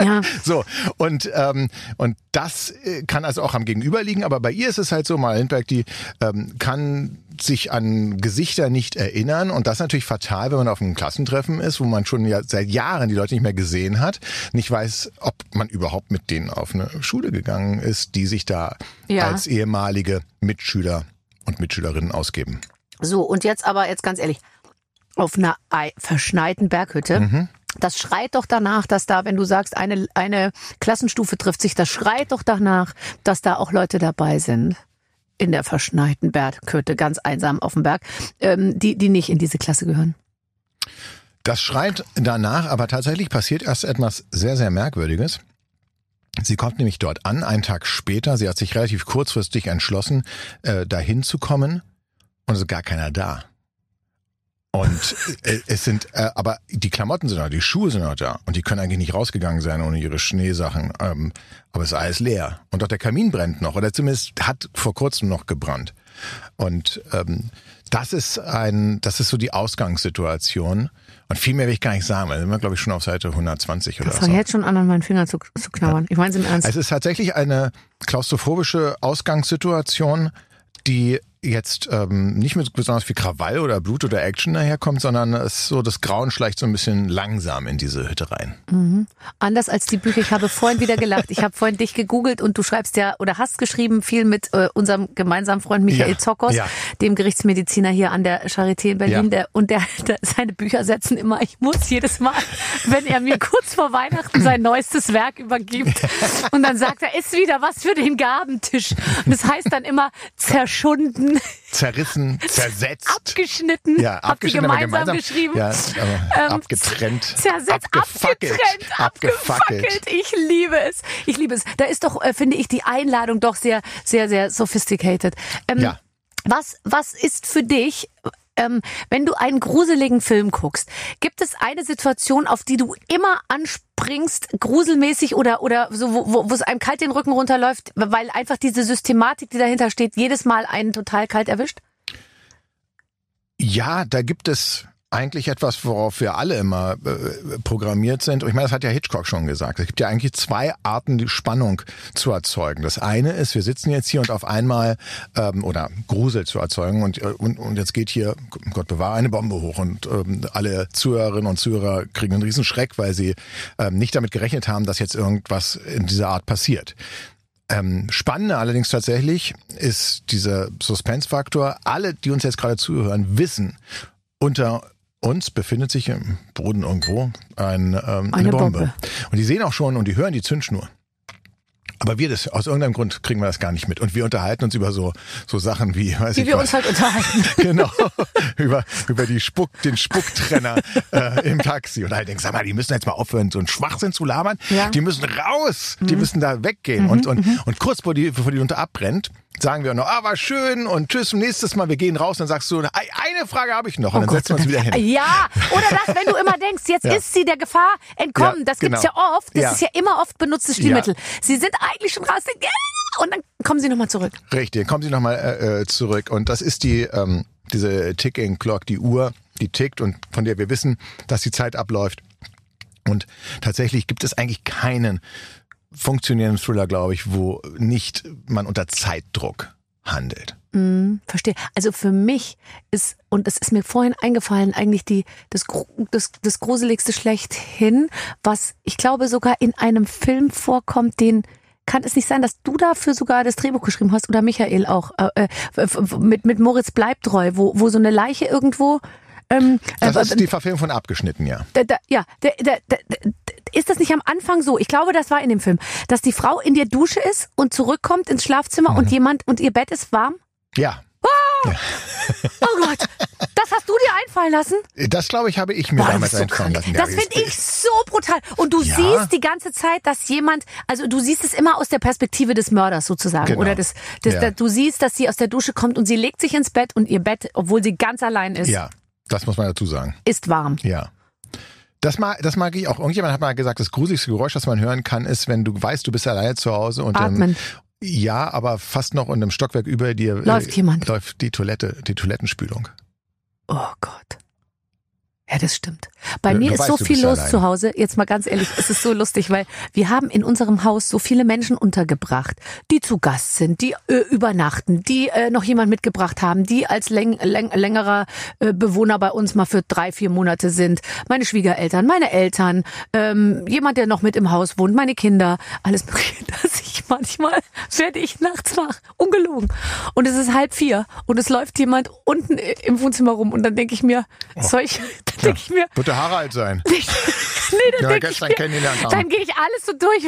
Ja. So, und, ähm, und das äh, kann also auch am Gegenüber liegen, aber bei ihr ist es halt so, Mara Lindberg, die ähm, kann sich an Gesichter nicht erinnern und das ist natürlich fatal, wenn man auf einem Klassentreffen ist, wo man schon ja seit Jahren die Leute nicht mehr gesehen hat, nicht weiß, ob man überhaupt mit denen auf eine Schule gegangen ist, die sich da Ja. als ehemalige Mitschüler und Mitschülerinnen ausgeben. So, und jetzt aber, jetzt ganz ehrlich, auf einer ei- verschneiten Berghütte. Mhm. Das schreit doch danach, dass da, wenn du sagst, eine, eine Klassenstufe trifft sich, das schreit doch danach, dass da auch Leute dabei sind. In der verschneiten Berghütte, ganz einsam auf dem Berg, ähm, die, die nicht in diese Klasse gehören. Das schreit danach, aber tatsächlich passiert erst etwas sehr, sehr Merkwürdiges. Sie kommt nämlich dort an, einen Tag später. Sie hat sich relativ kurzfristig entschlossen, äh, dahin zu kommen. Und es ist gar keiner da. Und äh, es sind, äh, aber die Klamotten sind noch, die Schuhe sind noch da. Und die können eigentlich nicht rausgegangen sein ohne ihre Schneesachen. Ähm, aber es ist alles leer. Und auch der Kamin brennt noch. Oder zumindest hat vor kurzem noch gebrannt. Und ähm, das ist ein, das ist so die Ausgangssituation. Und viel mehr will ich gar nicht sagen, weil sind wir, glaube ich, schon auf Seite 120 oder Ich so. fange jetzt schon an, an meinen Finger zu, zu knabbern. Ich meine es im Ernst. Es ist tatsächlich eine klaustrophobische Ausgangssituation, die jetzt ähm, nicht mit besonders viel Krawall oder Blut oder Action daherkommt, sondern es so, das Grauen schleicht so ein bisschen langsam in diese Hütte rein. Anders als die Bücher. Ich habe vorhin wieder gelacht. Ich habe vorhin dich gegoogelt und du schreibst ja oder hast geschrieben viel mit äh, unserem gemeinsamen Freund Michael Ja, Zokos, ja. dem Gerichtsmediziner hier an der Charité in Berlin. Ja. Der, und der, der, seine Bücher setzen immer, ich muss jedes Mal, wenn er mir kurz vor Weihnachten sein neuestes Werk übergibt. Und dann sagt er, ist wieder was für den Gabentisch. Und das heißt dann immer zerschunden, Zerrissen, zersetzt. abgeschnitten. ja, abgeschnitten, aber gemeinsam, geschrieben. Ja, aber abgetrennt. Zersetzt, abgefackelt. abgetrennt, abgefackelt. Ich liebe es. Ich liebe es. Da ist doch, äh, finde ich, die Einladung doch sehr, sehr, sehr sophisticated. Ähm, Ja. Was, was ist für dich, ähm, wenn du einen gruseligen Film guckst, gibt es eine Situation, auf die du immer anspringst, gruselmäßig oder, oder so, wo, wo, es einem kalt den Rücken runterläuft, weil einfach diese Systematik, die dahinter steht, jedes Mal einen total kalt erwischt? Ja, da gibt es eigentlich etwas, worauf wir alle immer äh, programmiert sind. Und ich meine, das hat ja Hitchcock schon gesagt. Es gibt ja eigentlich zwei Arten, die Spannung zu erzeugen. Das eine ist, wir sitzen jetzt hier und auf einmal ähm, oder Grusel zu erzeugen und, äh, und, und jetzt geht hier, Gott bewahre, eine Bombe hoch und ähm, alle Zuhörerinnen und Zuhörer kriegen einen riesen Schreck, weil sie ähm, nicht damit gerechnet haben, dass jetzt irgendwas in dieser Art passiert. Ähm, spannender allerdings tatsächlich ist dieser Suspense-Faktor. Alle, die uns jetzt gerade zuhören, wissen, unter uns befindet sich im Boden irgendwo ein, ähm, eine, Eine Bombe. Bombe. Und die sehen auch schon und die hören die Zündschnur. Aber wir das, aus irgendeinem Grund kriegen wir das gar nicht mit. Und wir unterhalten uns über so, so Sachen wie, weiß Wie ich wir was. uns halt unterhalten. Genau, über, über die Spuck, den Spucktrenner äh, im Taxi. Und halt denkst, sag mal, die müssen jetzt mal aufhören, so einen Schwachsinn zu labern. Ja. Die müssen raus, die müssen da weggehen. Und, und, und kurz bevor die, bevor die unter abbrennt, sagen wir noch, ah, war schön und tschüss, nächstes Mal, wir gehen raus. Dann sagst du, "Ei, eine Frage habe ich noch. Und dann setzen wir uns wieder hin. Ja, oder das, wenn du immer denkst, jetzt Ja. ist sie der Gefahr entkommen. Ja, das gibt's genau. ja oft. Das Ja. ist ja immer oft benutztes Stilmittel. Sie sind eigentlich schon raus. Und dann kommen sie nochmal zurück. Richtig, kommen Sie nochmal äh, äh, zurück. Und das ist die, ähm, diese Ticking Clock, die Uhr, die tickt und von der wir wissen, dass die Zeit abläuft. Und tatsächlich gibt es eigentlich keinen funktionierenden Thriller, glaube ich, wo nicht man unter Zeitdruck handelt. Hm, verstehe. Also für mich ist, und das ist mir vorhin eingefallen, eigentlich die, das, das, das Gruseligste schlechthin, was ich glaube sogar in einem Film vorkommt, den kann es nicht sein, dass du dafür sogar das Drehbuch geschrieben hast oder Michael auch äh, äh, mit mit Moritz Bleibtreu, wo wo so eine Leiche irgendwo ähm, Das äh, ist die Verfilmung von Abgeschnitten, ja. da, da, ja, da, ist das nicht am Anfang so? Ich glaube, das war in dem Film, dass die Frau in der Dusche ist und zurückkommt ins Schlafzimmer Mhm. und jemand und ihr Bett ist warm. Ja, Oh Gott, das hast du dir einfallen lassen? Das, glaube ich, habe ich mir Boah, damals so einfallen krank. lassen. Das Ja, finde ich so brutal. Und du Ja. siehst die ganze Zeit, dass jemand, also du siehst es immer aus der Perspektive des Mörders sozusagen. Genau. Oder des, des Ja. du siehst, dass sie aus der Dusche kommt und sie legt sich ins Bett und ihr Bett, obwohl sie ganz allein ist, Ja, das muss man dazu sagen. ist warm. Ja. Das mag, das mag ich auch. Irgendjemand hat mal gesagt, das gruseligste Geräusch, das man hören kann, ist, wenn du weißt, du bist alleine zu Hause und Atmen. Ähm, ja, aber fast noch in einem Stockwerk über dir Läuft jemand. läuft die Toilette, die Toilettenspülung. Oh Gott. Ja, das stimmt. Bei Ja, mir ist weißt, so viel los allein. zu Hause. Jetzt mal ganz ehrlich, es ist so lustig, weil wir haben in unserem Haus so viele Menschen untergebracht, die zu Gast sind, die äh, übernachten, die äh, noch jemand mitgebracht haben, die als läng läng längerer äh, Bewohner bei uns mal für drei, vier Monate sind. Meine Schwiegereltern, meine Eltern, ähm, jemand, der noch mit im Haus wohnt, meine Kinder, alles mögliche, dass ich manchmal werde ich nachts wach, ungelogen. Und es ist halb vier und es läuft jemand unten äh, im Wohnzimmer rum und dann denke ich mir, soll ich, dann denke ich mir, Wird der Haare alt sein? nee, dann Ja, denke ich gestern mir, dann gehe ich alles so durch.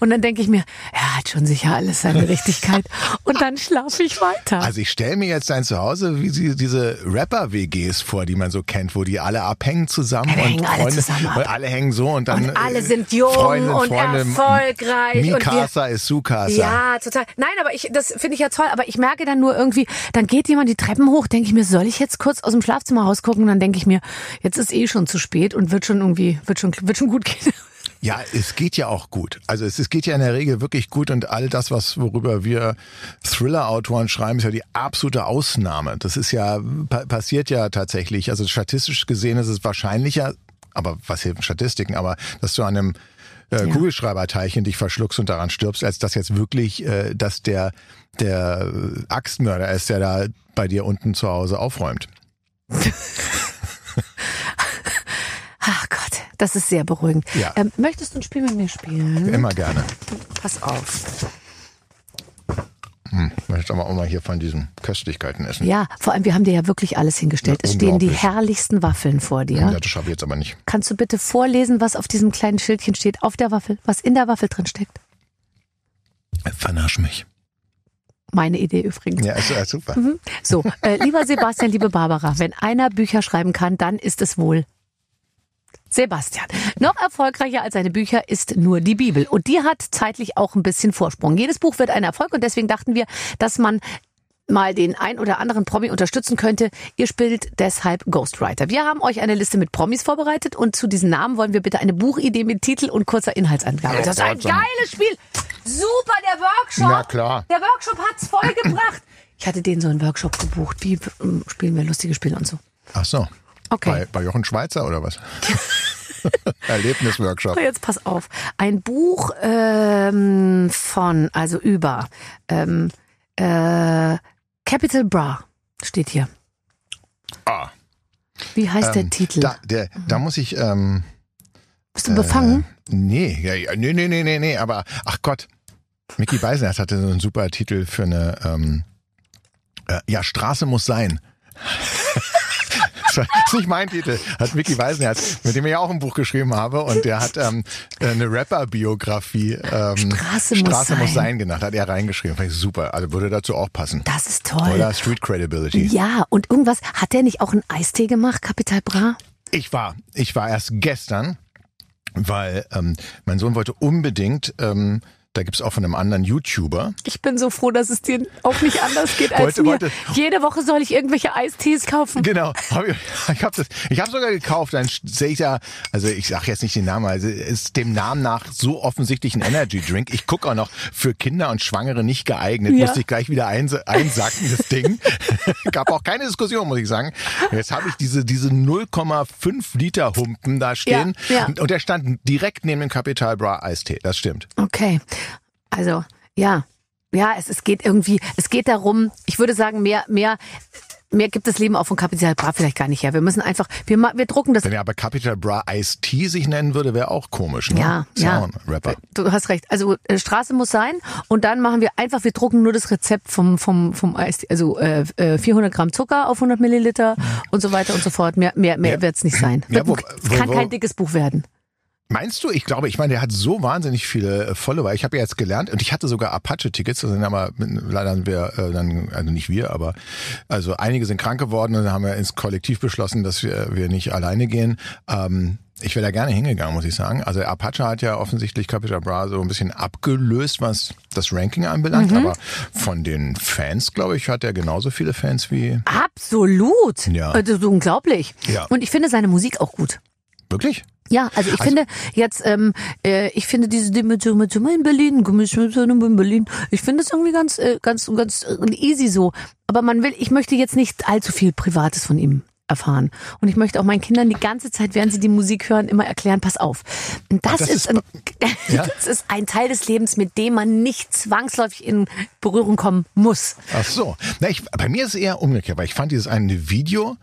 Und dann denke ich mir, er hat schon sicher alles seine Richtigkeit. Und dann schlafe ich weiter. Also ich stelle mir jetzt dein Zuhause wie sie, diese Rapper-WGs vor, die man so kennt, wo die alle abhängen zusammen Ja, und hängen alle Freunde, zusammen ab. alle hängen so und dann Und alle äh, sind jung Freundinnen, und Freunde, erfolgreich. Mikasa ist Sukasa. ja, total. Nein, aber ich, das finde ich ja toll. Aber ich merke dann nur irgendwie, dann geht jemand die Treppen hoch, denke ich mir, soll ich jetzt kurz aus dem Schlafzimmer rausgucken? Und dann denke ich mir, jetzt ist eh schon zu spät und wird schon irgendwie, wird schon, wird schon gut gehen. Ja, es geht ja auch gut. Also es, es geht ja in der Regel wirklich gut und all das, was worüber wir Thriller-Autoren schreiben, ist ja die absolute Ausnahme. Das ist ja pa passiert ja tatsächlich. Also statistisch gesehen ist es wahrscheinlicher, aber was hilft Statistiken, aber dass du an einem äh, Ja. Kugelschreiberteilchen dich verschluckst und daran stirbst, als dass jetzt wirklich, äh, dass der der Axtmörder ist, der da bei dir unten zu Hause aufräumt. Ach Gott, das ist sehr beruhigend. Ja. Ähm, möchtest du ein Spiel mit mir spielen? Immer gerne. Pass auf. Hm, möchte aber auch mal hier von diesen Köstlichkeiten essen. Ja, vor allem, wir haben dir ja wirklich alles hingestellt. Es stehen die herrlichsten Waffeln vor dir. Ja, das schaffe ich jetzt aber nicht. Kannst du bitte vorlesen, was auf diesem kleinen Schildchen steht, auf der Waffel, was in der Waffel drin steckt? Vernasch mich. Meine Idee übrigens. Ja, ist, ist super. So, äh, lieber Sebastian, liebe Barbara, wenn einer Bücher schreiben kann, dann ist es wohl Sebastian. Noch erfolgreicher als seine Bücher ist nur die Bibel. Und die hat zeitlich auch ein bisschen Vorsprung. Jedes Buch wird ein Erfolg und deswegen dachten wir, dass man mal den ein oder anderen Promi unterstützen könnte. Ihr spielt deshalb Ghostwriter. Wir haben euch eine Liste mit Promis vorbereitet und zu diesen Namen wollen wir bitte eine Buchidee mit Titel und kurzer Inhaltsangabe. Das ist ein geiles Spiel. Super, der Workshop. Na klar. Der Workshop hat's vollgebracht. Ich hatte den so einen Workshop gebucht. Wie ähm, spielen wir lustige Spiele und so. Ach so. Okay. Bei, bei Jochen Schweizer oder was? Erlebnisworkshop. Jetzt pass auf. Ein Buch ähm, von, also über ähm, äh, Capital Bra steht hier. Ah, Wie heißt der ähm, Titel? Da, der, da muss ich. Ähm, Bist du befangen? Äh, nee, ja, nee, nee, nee, nee, aber ach Gott. Mickey Beisenherz hatte so einen super Titel für eine. Ähm, äh, ja, Straße muss sein. Das ist nicht mein Titel, hat Mickey Weisenherz, mit dem ich ja auch ein Buch geschrieben habe und der hat ähm, eine Rapper-Biografie ähm, Straße muss Straße muss sein. sein genannt, hat er reingeschrieben. Fand ich super, also würde dazu auch passen. Das ist toll. Oder Street Credibility. Ja, und irgendwas, hat der nicht auch einen Eistee gemacht, Capital Bra? Ich war, ich war erst gestern, weil ähm, mein Sohn wollte unbedingt, ähm, da gibt's auch von einem anderen YouTuber, Ich bin so froh, dass es dir auch nicht anders geht als Wollte- mir. wollte- Jede Woche soll ich irgendwelche Eistees kaufen. Genau, hab ich, ich habe habe sogar gekauft. Dann sehe ich da, also ich sage jetzt nicht den Namen, also ist dem Namen nach so offensichtlich ein Energy Drink. Ich gucke auch noch für Kinder und Schwangere nicht geeignet. Ja. Musste ich gleich wieder eins, einsacken das Ding. Gab auch keine Diskussion, muss ich sagen. Jetzt habe ich diese diese 0,5 Liter Humpen da stehen Ja, ja. und der stand direkt neben dem Capital Bra Eistee. Das stimmt. Okay. Also, ja. Ja, es, es geht irgendwie, es geht darum, ich würde sagen, mehr, mehr, mehr gibt das Leben auch von Kapital Bra vielleicht gar nicht her. Wir müssen einfach, wir, wir drucken das. Wenn er aber Capital Bra Ice Tea sich nennen würde, wäre auch komisch. Ne? Ja, Ist ja. Rapper. Du hast recht. Also äh, Straße muss sein und dann machen wir einfach, wir drucken nur das Rezept vom vom vom Eis, also äh, äh, 400 Gramm Zucker auf 100 Milliliter und so weiter und so fort. Mehr mehr mehr Ja. wird's nicht sein. Ja, wo- es kann wo- wo- kein dickes Buch werden. Meinst du? Ich glaube, ich meine, der hat so wahnsinnig viele äh, Follower. Ich habe ja jetzt gelernt und ich hatte sogar Apache-Tickets. Das sind aber leider sind wir äh, dann, also nicht wir, aber also einige sind krank geworden und dann haben wir ins Kollektiv beschlossen, dass wir, wir nicht alleine gehen. Ähm, ich wäre da gerne hingegangen, muss ich sagen. Also Apache hat ja offensichtlich Capital Bra so ein bisschen abgelöst, was das Ranking anbelangt. Aber von den Fans, glaube ich, hat er genauso viele Fans wie Absolut. Ja. Das ist unglaublich. Ja. Und ich finde seine Musik auch gut. wirklich. Ja, also ich finde jetzt, ähm, äh, ich finde diese Dimension mit in Berlin, in Berlin, ich finde es irgendwie ganz, äh, ganz, ganz äh, easy so. Aber man will, ich möchte jetzt nicht allzu viel Privates von ihm erfahren. Und ich möchte auch meinen Kindern die ganze Zeit, während sie die Musik hören, immer erklären, pass auf. Das, das ist, ist- ein, Ja? das ist ein Teil des Lebens, mit dem man nicht zwangsläufig in Berührung kommen muss. Ach so. Na, ich, bei mir ist es eher umgekehrt, weil ich fand dieses eine Video,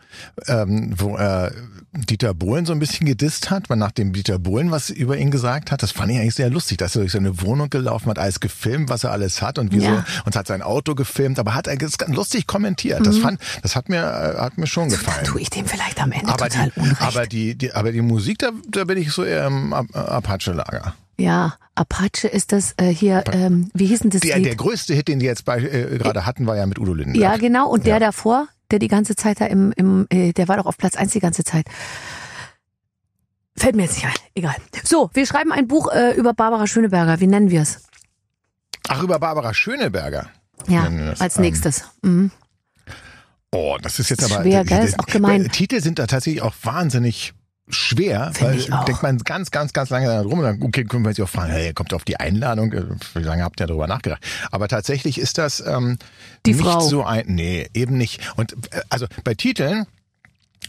ähm, wo er Dieter Bohlen so ein bisschen gedisst hat, weil nachdem Dieter Bohlen was über ihn gesagt hat, das fand ich eigentlich sehr lustig, dass er durch seine Wohnung gelaufen hat, alles gefilmt, was er alles hat und wieso Ja. und hat sein Auto gefilmt, aber hat er ganz lustig kommentiert. Mhm. Das fand, das hat mir, äh, hat mir schon gefallen. Tue ich dem vielleicht am Ende Aber total die, unrecht. aber die, die, aber die Musik, da, da bin ich so eher im Ap- Apache-Lager. ja, Apache ist das äh, hier, ähm, wie hieß denn das Der, Lied? der größte Hit, den die jetzt bei, äh, gerade hatten, war ja mit Udo Lindenberg. Ja, genau. Und der Ja. davor, der die ganze Zeit da im, im äh, der war doch auf Platz eins die ganze Zeit. Fällt mir jetzt nicht ein. Egal. So, wir schreiben ein Buch äh, über Barbara Schöneberger. Wie nennen wir es? Ach, über Barbara Schöneberger. Ja, als ähm, nächstes. Mhm. Oh, das ist jetzt Ist aber schwer, gell? Ist auch gemein. Titel sind da tatsächlich auch wahnsinnig schwer, Find weil ich denkt man ganz, ganz, ganz lange da drum und dann okay, können wir sich auch fragen, hey, kommt auf die Einladung, Äh, wie lange habt ihr darüber nachgedacht? Aber tatsächlich ist das ähm, Die nicht Frau. so ein, nee, eben nicht. Und äh, also bei Titeln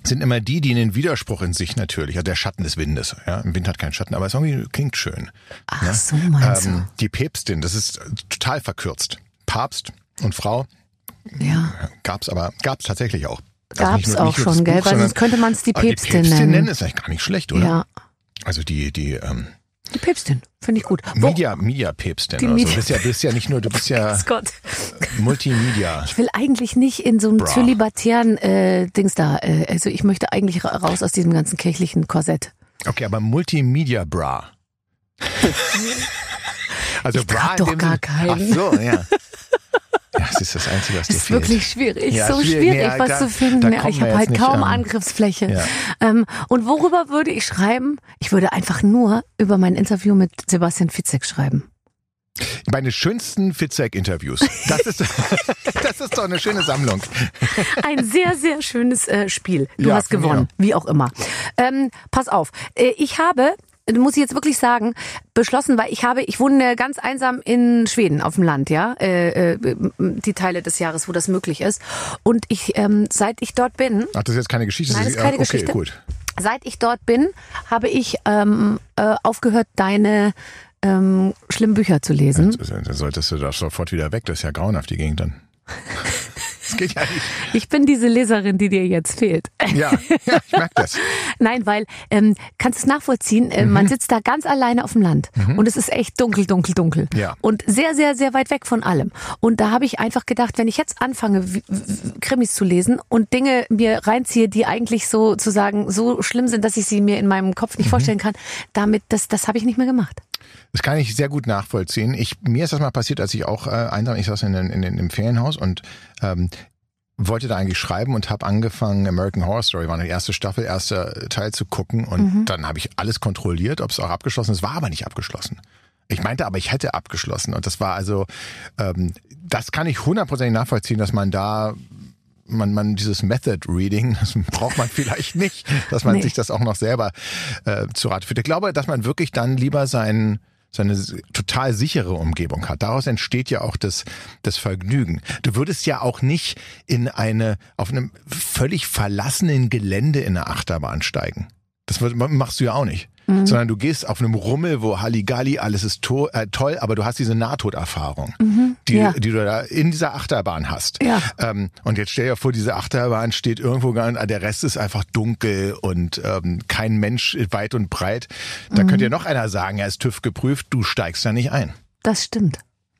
sind immer die, die einen Widerspruch in sich natürlich, also der Schatten des Windes. Ja, im Wind hat keinen Schatten, aber es irgendwie klingt schön. Ach so, meinst Ähm, die Päpstin, das ist total verkürzt. Papst und Frau du? Ja. Gab's aber, gab's tatsächlich auch. Also Gab's nur- auch schon, gell? Buch, Weil sonst könnte man es die Päpstin die Päpstin nennen. nennen ist eigentlich gar nicht schlecht, oder? Ja, Also die, die ähm, die Päpstin. Finde ich gut. Wo- Media, Media-Päpstin Die oder so. Media- Du bist ja, bist ja nicht nur, du bist ja Gott. Multimedia. Ich will eigentlich nicht in so einem Bra. zölibatären äh, Dings da. Äh, also ich möchte eigentlich ra- raus aus diesem ganzen kirchlichen Korsett. Okay, aber Multimedia-Bra. also Ich in doch gar keinen. Ach so, ja. Das ist das Einzige, was dir ist wirklich schwierig, Ja, so schwierig. schwierig, Nee, was da- zu finden. Ja, ich habe halt kaum an. Angriffsfläche. Ja. Ähm, und worüber würde ich schreiben? Ich würde einfach nur über mein Interview mit Sebastian Fitzek schreiben. Meine schönsten Fitzek-Interviews. Das ist, das ist doch eine schöne Sammlung. Ein sehr, sehr schönes äh, Spiel. Du Ja, hast gewonnen, wie auch immer. Ähm, pass auf, äh, ich habe, muss ich jetzt wirklich sagen, beschlossen, weil ich habe, ich wohne ganz einsam in Schweden auf dem Land, ja, äh, äh, die Teile des Jahres, wo das möglich ist. Und ich, ähm, seit ich dort bin, Ach, das ist jetzt keine Geschichte. Nein, das das ist keine okay, Geschichte. gut. seit ich dort bin, habe ich ähm, äh, aufgehört, deine ähm, schlimmen Bücher zu lesen. Dann solltest du da sofort wieder weg. Das ist ja grauenhaft, die Gegend dann. Das geht ja nicht. Ich bin diese Leserin, die dir jetzt fehlt. Ja, ja ich merke das. Nein, weil ähm, kannst du es nachvollziehen, äh, Mhm. man sitzt da ganz alleine auf dem Land und es ist echt dunkel, dunkel, dunkel. Ja. Und sehr, sehr, sehr weit weg von allem. Und da habe ich einfach gedacht, wenn ich jetzt anfange, wie- Krimis zu lesen und Dinge mir reinziehe, die eigentlich so zu sagen so schlimm sind, dass ich sie mir in meinem Kopf Mhm. nicht vorstellen kann, damit das, das habe ich nicht mehr gemacht. Das kann ich sehr gut nachvollziehen. Ich, mir ist das mal passiert, als ich auch äh, einsam, ich saß in, in, in, im Ferienhaus und ähm, wollte da eigentlich schreiben und habe angefangen, American Horror Story war eine erste Staffel, erster Teil zu gucken und dann habe ich alles kontrolliert, ob es auch abgeschlossen ist. War aber nicht abgeschlossen. Ich meinte aber, ich hätte abgeschlossen und das war also, ähm, das kann ich hundertprozentig nachvollziehen, dass man da man, man dieses Method Reading, das braucht man vielleicht nicht, dass man Nee. sich das auch noch selber äh, zu Rat führt. Ich glaube, dass man wirklich dann lieber sein, seine total sichere Umgebung hat. Daraus entsteht ja auch das, das Vergnügen. Du würdest ja auch nicht in eine, auf einem völlig verlassenen Gelände in eine Achterbahn steigen. Das machst du ja auch nicht. Mhm. Sondern du gehst auf einem Rummel, wo Halligalli, alles ist to äh, toll, aber du hast diese Nahtoderfahrung, die, Mhm. Ja. die du da in dieser Achterbahn hast. Ja. Ähm, und jetzt stell dir vor, diese Achterbahn steht irgendwo, gar- der Rest ist einfach dunkel und ähm, kein Mensch weit und breit. Da könnte ja noch einer sagen, er ist TÜV geprüft, du steigst da nicht ein. Das stimmt.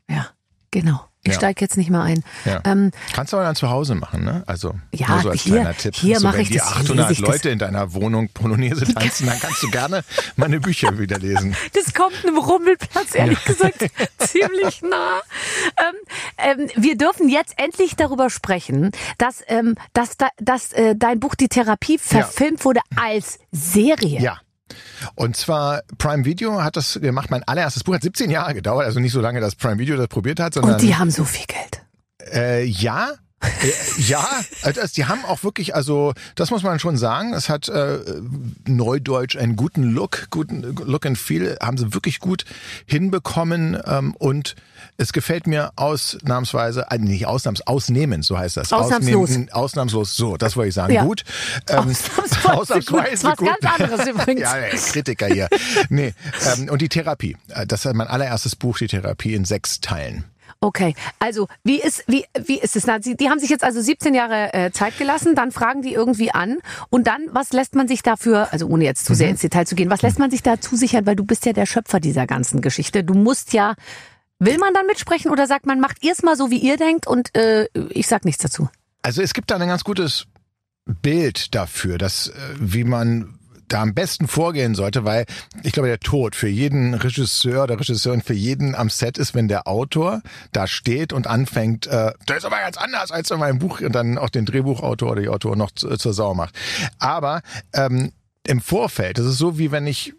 Ja, genau. Ich Ja. steige jetzt nicht mehr ein. Ja. Ähm, Kannst du aber dann zu Hause machen, ne? Also Ja, nur so als hier- kleiner Tipp. hier so, mache wenn ich die das, 800 lese ich das. Leute in deiner Wohnung Polonaise tanzen, dann kannst du gerne meine Bücher wieder lesen. Das kommt einem Rummelplatz, ehrlich gesagt, ziemlich nah. Ähm, ähm, wir dürfen jetzt endlich darüber sprechen, dass, ähm, dass, da, dass äh, dein Buch Die Therapie verfilmt wurde als Serie. Ja. Und zwar Prime Video hat das gemacht. Mein allererstes Buch hat 17 Jahre gedauert, also nicht so lange, dass Prime Video das probiert hat, sondern Und die haben so viel Geld. Äh, ja. Äh, ja, also die haben auch wirklich, also das muss man schon sagen, es hat äh, neudeutsch einen guten Look, guten Look and Feel, haben sie wirklich gut hinbekommen ähm, und es gefällt mir ausnahmsweise, äh, nicht ausnahms, ausnehmend, so heißt das. Ausnahmslos. Ausnehmen- ausnahmslos, so, das wollte ich sagen. Ja. Gut. Ähm, Ausnahmsweise gut. Was ganz anderes übrigens. ja, Kritiker hier. Nee, ähm, und die Therapie. Äh, Das ist mein allererstes Buch, die Therapie in sechs Teilen. Okay, also wie ist wie wie ist es? Na, Sie, die haben sich jetzt also 17 Jahre äh, Zeit gelassen, dann fragen die irgendwie an und dann was lässt man sich dafür, also ohne jetzt zu Mhm. sehr ins Detail zu gehen, was lässt man sich da zusichern, weil du bist ja der Schöpfer dieser ganzen Geschichte. Du musst ja will man dann mitsprechen oder sagt man macht ihr es mal so wie ihr denkt und äh, ich sag nichts dazu. Also es gibt da ein ganz gutes Bild dafür, dass äh, wie man da am besten vorgehen sollte, weil ich glaube, der Tod für jeden Regisseur oder Regisseurin, für jeden am Set ist, wenn der Autor da steht und anfängt, äh, das ist aber ganz anders als in meinem Buch und dann auch den Drehbuchautor oder die Autor noch zu, zur Sau macht. Aber ähm, im Vorfeld, das ist so wie wenn ich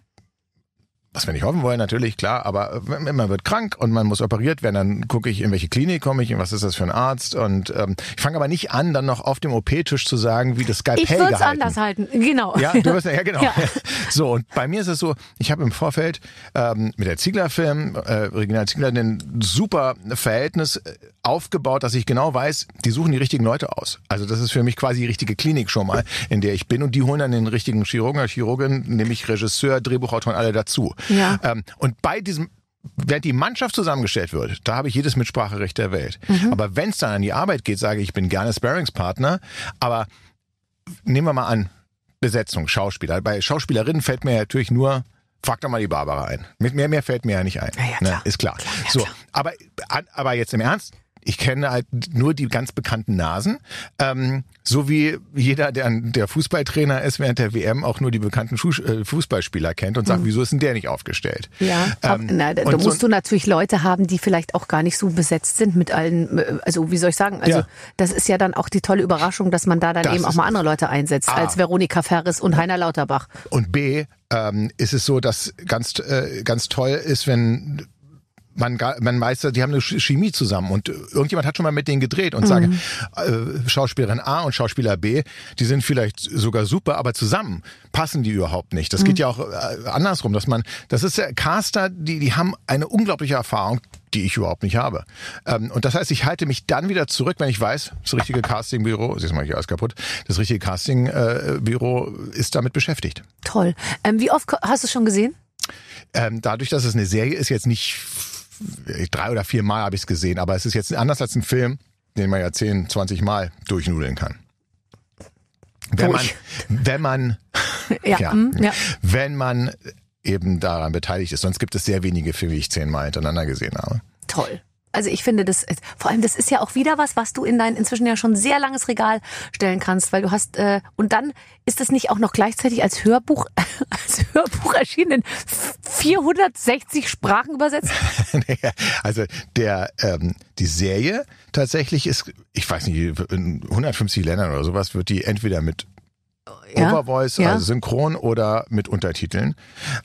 was wir nicht hoffen wollen, natürlich, klar, aber wenn wenn man wird krank und man muss operiert werden, dann gucke ich, in welche Klinik komme ich, was ist das für ein Arzt und ähm, ich fange aber nicht an, dann noch auf dem OP-Tisch zu sagen, wie das Skalpell Ich würde es anders halten. Genau. Ja, du wirst ja genau. Ja. So und bei mir ist es so, ich habe im Vorfeld ähm, mit der Ziegler Film, äh, Regina Ziegler, ein super Verhältnis äh, aufgebaut, dass ich genau weiß, die suchen die richtigen Leute aus. Also das ist für mich quasi die richtige Klinik schon mal, in der ich bin und die holen dann den richtigen Chirurgen oder Chirurgin, nämlich Regisseur, Drehbuchautor und alle dazu. Ja. Ähm, und bei diesem Während die Mannschaft zusammengestellt wird, da habe ich jedes Mitspracherecht der Welt. Aber wenn es dann an die Arbeit geht, sage ich, ich bin gerne Sparringspartner, aber nehmen wir mal an, Besetzung, Schauspieler. Bei Schauspielerinnen fällt mir natürlich nur, frag doch mal die Barbara ein. Mit mehr, mehr fällt mir ja nicht ein. Ja, ja, klar. Ne, ist klar. ja, so, klar. aber, aber jetzt im Ernst, ich kenne halt nur die ganz bekannten Nasen, ähm, so wie jeder, der, der Fußballtrainer ist, während der WM auch nur die bekannten Schuh- äh, Fußballspieler kennt und sagt, wieso ist denn der nicht aufgestellt? Mhm. Ja, Ähm, na, da, da und so- musst du natürlich Leute haben, die vielleicht auch gar nicht so besetzt sind mit allen, äh, also wie soll ich sagen, also Ja. das ist ja dann auch die tolle Überraschung, dass man da dann Das eben auch mal andere Leute einsetzt, Ah. als Veronika Ferris und Heiner Lauterbach. Und B, ähm, ist es so, dass ganz, äh, ganz toll ist, wenn man, man weiß, die haben eine Ch- Chemie zusammen und irgendjemand hat schon mal mit denen gedreht und sagt, äh, Schauspielerin A und Schauspieler B, die sind vielleicht sogar super, aber zusammen passen die überhaupt nicht. Das geht ja auch äh, andersrum, dass man, das ist ja Caster, die, die haben eine unglaubliche Erfahrung, die ich überhaupt nicht habe. Ähm, und das heißt, ich halte mich dann wieder zurück, wenn ich weiß, das richtige Castingbüro, siehst mal hier alles kaputt, das richtige Castingbüro ist damit beschäftigt. Toll. Ähm, wie oft hast du es schon gesehen? Ähm, dadurch, dass es eine Serie ist, jetzt nicht drei oder vier Mal habe ich es gesehen, aber es ist jetzt anders als ein Film, den man ja 10, 20 Mal durchnudeln kann. Wenn man, Durch. wenn man, Ja. ja, mm, ja. wenn man eben daran beteiligt ist. Sonst gibt es sehr wenige Filme, die ich zehnmal hintereinander gesehen habe. Toll. Also ich finde das, vor allem das ist ja auch wieder was, was du in dein inzwischen ja schon sehr langes Regal stellen kannst, weil du hast, äh, und dann ist es nicht auch noch gleichzeitig als Hörbuch, als Hörbuch erschienen in 460 Sprachen übersetzt? Also der ähm, die Serie tatsächlich ist, ich weiß nicht, in 150 Ländern oder sowas wird die entweder mit Ja? Overvoice, Ja. also synchron oder mit Untertiteln.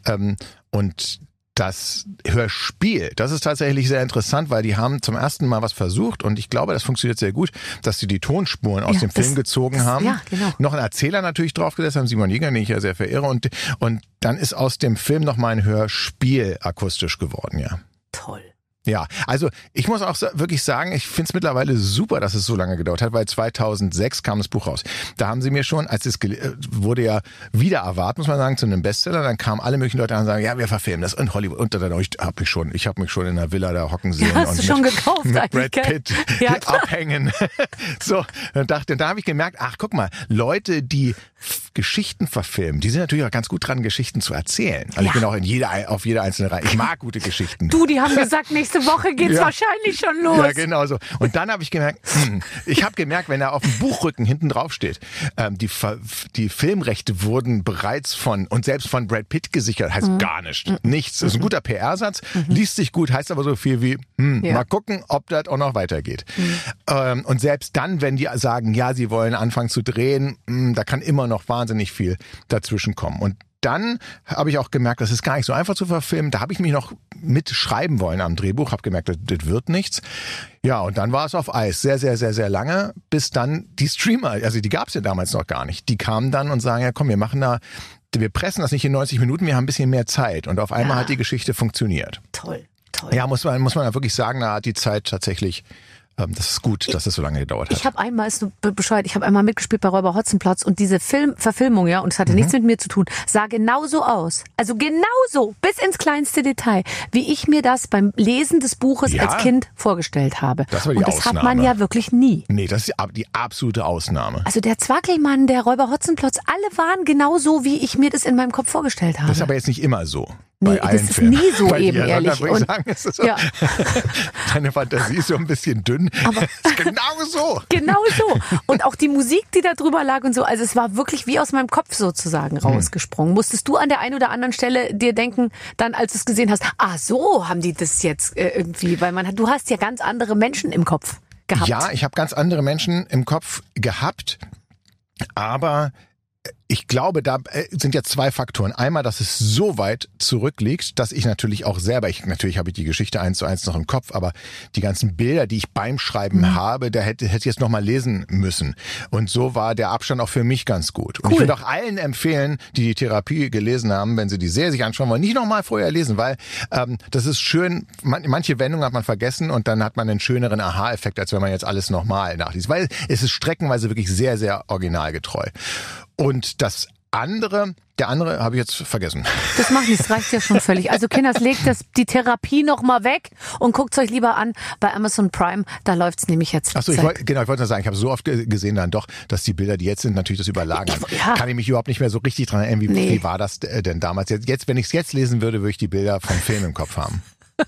Ähm, und das Hörspiel, das ist tatsächlich sehr interessant, weil die haben zum ersten Mal was versucht und ich glaube, das funktioniert sehr gut, dass sie die Tonspuren aus Ja, dem das- Film gezogen das- haben. ja, genau. Noch einen Erzähler natürlich draufgesetzt haben, Simon Jäger, den ich ja sehr verehre. Und, und dann ist aus dem Film noch mal ein Hörspiel akustisch geworden, ja. Toll. Ja, also ich muss auch wirklich sagen, ich finde es mittlerweile super, dass es so lange gedauert hat, weil 2006 kam das Buch raus. Da haben sie mir schon, als es äh, wurde ja wieder erwartet, muss man sagen, zu einem Bestseller, dann kamen alle möglichen Leute an und sagen, ja, wir verfilmen das in Hollywood. Und dann ich hab ich schon, ich habe mich schon in der Villa da hocken sehen hast und du schon mit, gekauft mit Brad? Pitt Ja, abhängen. so, dann dachte, und da habe ich gemerkt, ach guck mal, Leute, die Geschichten verfilmen, die sind natürlich auch ganz gut dran, Geschichten zu erzählen. Also ich Ja. bin auch in jeder, auf jeder einzelne Reihe. Ich mag gute Geschichten. Du, die haben gesagt, nächstes nächste Woche geht's Ja. wahrscheinlich schon los. Ja, genau so. Und dann habe ich gemerkt, hm, ich habe gemerkt, wenn er auf dem Buchrücken hinten drauf steht, ähm, die, die Filmrechte wurden bereits von und selbst von Brad Pitt gesichert, heißt Mhm. gar nichts. Nichts. Das ist ein guter PR-Satz, liest sich gut, heißt aber so viel wie, hm, Ja. Mhm. mal gucken, ob das auch noch weitergeht. Ähm, und selbst dann, wenn die sagen, ja, sie wollen anfangen zu drehen, hm, da kann immer noch wahnsinnig viel dazwischen kommen. Und dann habe ich auch gemerkt, das ist gar nicht so einfach zu verfilmen. Da habe ich mich noch mitschreiben wollen am Drehbuch, habe gemerkt, das, das wird nichts. Ja, und dann war es auf Eis, sehr, sehr, sehr, sehr lange, bis dann die Streamer, also die gab es ja damals noch gar nicht, die kamen dann und sagen, ja komm, wir machen da, wir pressen das nicht in 90 Minuten, wir haben ein bisschen mehr Zeit. Und auf einmal Ja. hat die Geschichte funktioniert. Toll, toll. Ja, muss man, muss man ja wirklich sagen, da hat die Zeit tatsächlich, ähm, das ist gut, dass es so lange gedauert hat. Ich habe einmal, ist bescheuert, ich habe einmal mitgespielt bei Räuber Hotzenplotz und diese Film, Verfilmung, ja, und es hatte Mhm. nichts mit mir zu tun, sah genauso aus. Also genauso, bis ins kleinste Detail, wie ich mir das beim Lesen des Buches Ja. als Kind vorgestellt habe. Das war die und das hat man Ausnahme. ja wirklich nie. Nee, das ist die absolute Ausnahme. Also der Zwackelmann, der Räuber Hotzenplotz, alle waren genauso, wie ich mir das in meinem Kopf vorgestellt habe. Das ist aber jetzt nicht immer so. Nee, bei allen das ist Filmen. nie so bei eben, dir, ehrlich. Sondern würde ich Und- sagen, es ist so, Ja. deine Fantasie ist so ein bisschen dünn. Aber- genau so. Genau so. Und auch die Musik, die da drüber lag und so. Also es war wirklich wie aus meinem Kopf sozusagen Hm. rausgesprungen. Musstest du an der einen oder anderen Stelle dir denken, dann als du es gesehen hast, ah so haben die das jetzt äh, irgendwie, weil man hat, du hast ja ganz andere Menschen im Kopf gehabt. Ja, ich habe ganz andere Menschen im Kopf gehabt, aber ich glaube, da äh, sind ja zwei Faktoren. Einmal, dass es so weit zurückliegt, dass ich natürlich auch selber, ich natürlich habe ich die Geschichte eins zu eins noch im Kopf, aber die ganzen Bilder, die ich beim Schreiben Mhm. habe, da hätte, hätte ich jetzt noch mal lesen müssen. Und so war der Abstand auch für mich ganz gut. Und Cool. ich würde auch allen empfehlen, die die Therapie gelesen haben, wenn sie die Serie sich anschauen wollen, nicht noch mal vorher lesen, weil ähm, das ist schön. Man, manche Wendungen hat man vergessen und dann hat man einen schöneren Aha-Effekt, als wenn man jetzt alles nochmal nachliest. Weil es ist streckenweise wirklich sehr, sehr originalgetreu. Und das andere, der andere habe ich jetzt vergessen. Das macht nichts, reicht ja schon völlig. Also Kinders, legt das, die Therapie noch mal weg und guckt euch lieber an bei Amazon Prime. Da läuft's nämlich jetzt. Achso, ich seit- wollte, genau, ich wollte nur sagen, ich habe so oft ge- gesehen dann doch, dass die Bilder, die jetzt sind, natürlich das überlagern. Ich- ja. Kann ich mich überhaupt nicht mehr so richtig dran erinnern, wie, Nee. wie war das äh, denn damals? Jetzt, jetzt wenn ich es jetzt lesen würde, würde ich die Bilder vom Film im Kopf haben.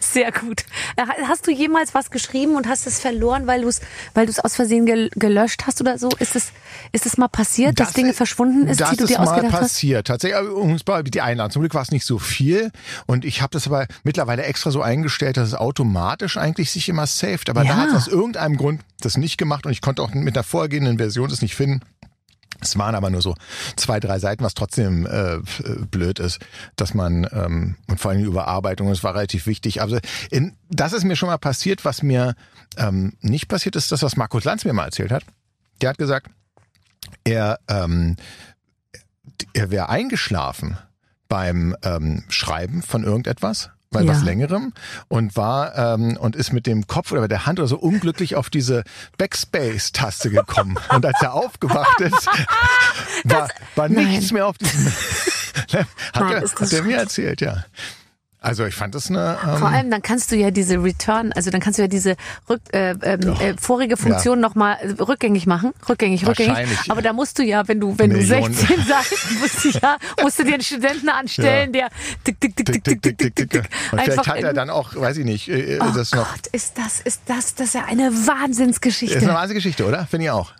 Sehr gut. Äh, Hast du jemals was geschrieben und hast es verloren, weil du es weil du's aus Versehen gel gelöscht hast oder so? Ist es, ist es mal passiert, dass Dinge verschwunden ist, das die du ist dir mal ausgedacht hast? passiert. Tatsächlich, aber uns war die Einladung. Zum Glück war es nicht so viel. Und ich habe das aber mittlerweile extra so eingestellt, dass es automatisch eigentlich sich immer saved. Aber da Ja. hat es aus irgendeinem Grund das nicht gemacht und ich konnte auch mit der vorgehenden Version das nicht finden. Es waren aber nur so zwei, drei Seiten, was trotzdem äh, äh, blöd ist, dass man ähm, und vor allem die Überarbeitung, das war relativ wichtig. Also in, das ist mir schon mal passiert, was mir ähm, nicht passiert ist, das, was Markus Lanz mir mal erzählt hat. Der hat gesagt, er, ähm, er wäre eingeschlafen beim ähm, Schreiben von irgendetwas, bei Ja. was längerem und war ähm, und ist mit dem Kopf oder mit der Hand oder so unglücklich auf diese Backspace-Taste gekommen. und als er aufgewacht ist, war, war nichts mehr auf diesem. hat Nein, er, hat er mir erzählt, ja. Also ich fand das eine. Ähm, Vor allem, dann kannst du ja diese Return, also dann kannst du ja diese rück, äh, ähm, äh, vorige Funktion noch mal äh, rückgängig machen, rückgängig, rückgängig. Aber da musst du ja, wenn du wenn Millionen. du 16 sagst, musst du ja musst du dir einen Studenten anstellen, der tick tick tick tick, tick, tick, tick, tick, tick. Und vielleicht hat er dann auch, weiß ich nicht, äh, Oh das noch. Gott, ist das ist das das ist ja eine Wahnsinnsgeschichte. Ist eine wahnsinnige Geschichte, oder? Finde ich auch.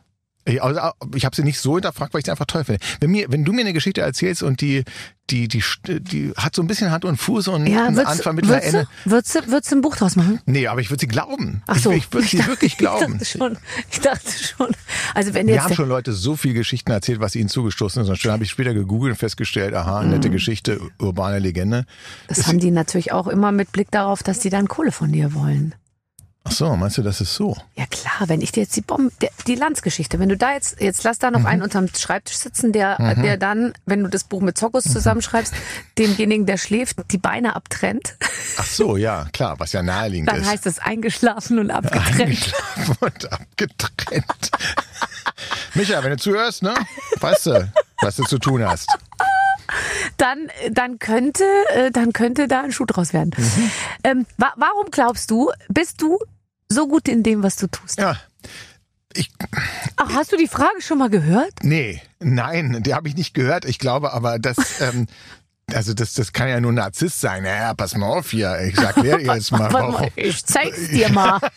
Ich, also, ich habe sie nicht so hinterfragt, weil ich sie einfach toll finde. Wenn, mir, wenn du mir eine Geschichte erzählst und die, die, die, die hat so ein bisschen Hand und Fuß und ja, einen Anfang, Mittel, würdest, Ende. würdest, du, würdest du ein Buch draus machen? Nee, aber ich würde sie glauben. Ach so. Ich, ich würde sie wirklich glauben. Ich dachte schon. Ich dachte schon. Also wenn jetzt haben schon Leute so viele Geschichten erzählt, was ihnen zugestoßen ist. Und dann habe ich später gegoogelt und festgestellt, aha, nette Mhm. Geschichte, urbane Legende. das haben die natürlich auch immer mit Blick darauf, dass die dann Kohle von dir wollen. Ach so, meinst du, das ist so? Ja klar, wenn ich dir jetzt die Bombe, der, die Landsgeschichte, wenn du da jetzt, jetzt lass da Mhm. noch einen unterm Schreibtisch sitzen, der, der dann, wenn du das Buch mit Zokos Mhm. zusammenschreibst, demjenigen, der schläft, die Beine abtrennt, Ach so, ja, klar, was ja naheliegend dann ist. heißt es eingeschlafen und abgetrennt. Eingeschlafen und abgetrennt. Micha, wenn du zuhörst, ne? Weißt du, was du zu tun hast. Dann, dann könnte, äh, dann könnte da ein Schuh draus werden. Mhm. Ähm, wa warum glaubst du, bist du so gut in dem, was du tust? Ja. Ich, Ach, hast du die Frage schon mal gehört? nee, nein, die habe ich nicht gehört. Ich glaube aber, dass ähm, also das, das kann ja nur Narzisst sein. Ja, pass mal auf hier. Ich sag dir jetzt mal, warum. ich zeig's dir mal.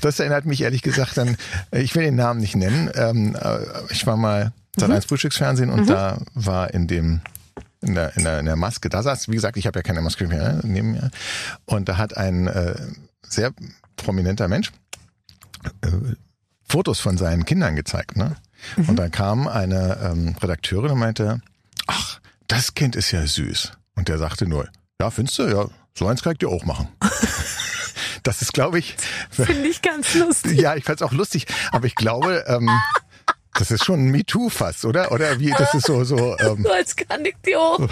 Das erinnert mich ehrlich gesagt an, ich will den Namen nicht nennen. Ähm, äh, ich war mal seit eins Frühstücksfernsehen und da war in dem in der, in, der, in der Maske, da saß, wie gesagt, ich habe ja keine Maske mehr ne, neben mir. Und da hat ein äh, sehr prominenter Mensch äh, Fotos von seinen Kindern gezeigt. Ne? Und dann kam eine ähm, Redakteurin und meinte, ach, das Kind ist ja süß. Und der sagte nur, ja, findest du? Ja, so eins kann ich dir auch machen. das ist, glaube ich, Finde ich ganz lustig. ja, ich fand's auch lustig, aber ich glaube, ähm, das ist schon ein MeToo fast, oder? Oder wie, das ist so, so, ähm, So als kann ich dir auch.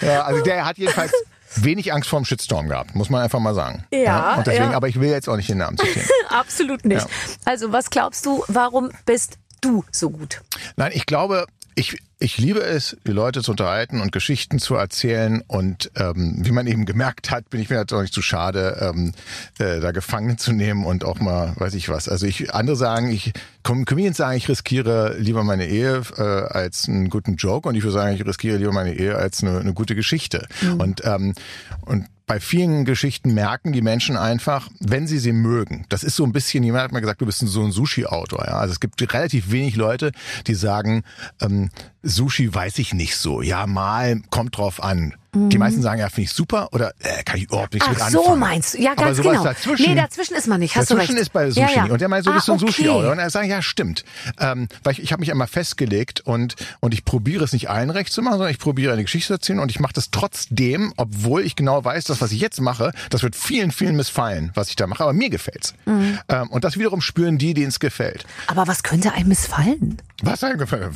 ja, also der hat jedenfalls wenig Angst vorm Shitstorm gehabt, muss man einfach mal sagen. Ja, Und deswegen, ja. aber ich will jetzt auch nicht den Namen zitieren. Absolut nicht. Ja. Also, was glaubst du, warum bist du so gut? Nein, ich glaube, ich, ich liebe es, die Leute zu unterhalten und Geschichten zu erzählen. Und ähm, wie man eben gemerkt hat, bin ich mir jetzt auch nicht zu schade, ähm, äh, da Gefangen zu nehmen und auch mal, weiß ich was. Also ich andere sagen, ich Com- Comedians sagen, ich riskiere lieber meine Ehe äh, als einen guten Joke und ich würde sagen, ich riskiere lieber meine Ehe als eine, eine gute Geschichte. Und ähm, und bei vielen Geschichten merken die Menschen einfach, wenn sie sie mögen. Das ist so ein bisschen, jemand hat mal gesagt, du bist so ein Sushi-Autor. Ja? Also es gibt relativ wenig Leute, die sagen, ähm, Sushi weiß ich nicht so. Ja, mal, kommt drauf an. Die meisten sagen, ja, finde ich super oder äh, kann ich überhaupt nichts mit Ach anfangen. so meinst du. Ja, ganz genau. Dazwischen, nee, dazwischen ist man nicht. Hast dazwischen du recht. ist bei Sushi Ja, ja. Und der meint, so bist du ein Ah, okay. Sushi-Autor. Und er sagt, ja, stimmt. Ähm, weil ich, ich habe mich einmal festgelegt und, und ich probiere es nicht allen recht zu machen, sondern ich probiere eine Geschichte zu erzählen und ich mache das trotzdem, obwohl ich genau weiß, das, was ich jetzt mache, das wird vielen, vielen missfallen, was ich da mache, aber mir gefällt's. Mhm. Ähm, und das wiederum spüren die, denen es gefällt. Aber was könnte einem missfallen? Was einem gefällt?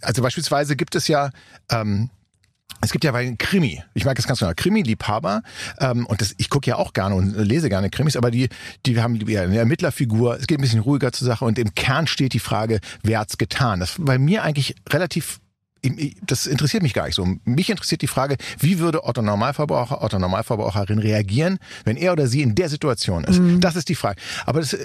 Also beispielsweise gibt es ja ähm, es gibt ja bei Krimi, ich mag es ganz genau, Krimi-Liebhaber, ähm, und das, ich gucke ja auch gerne und lese gerne Krimis, aber die, die haben ja eine Ermittlerfigur, es geht ein bisschen ruhiger zur Sache und im Kern steht die Frage, wer hat's getan? Das bei mir eigentlich relativ das interessiert mich gar nicht so. Mich interessiert die Frage, wie würde Otto Normalverbraucher, Otto Normalverbraucherin reagieren, wenn er oder sie in der Situation ist? Das ist die Frage. Aber das,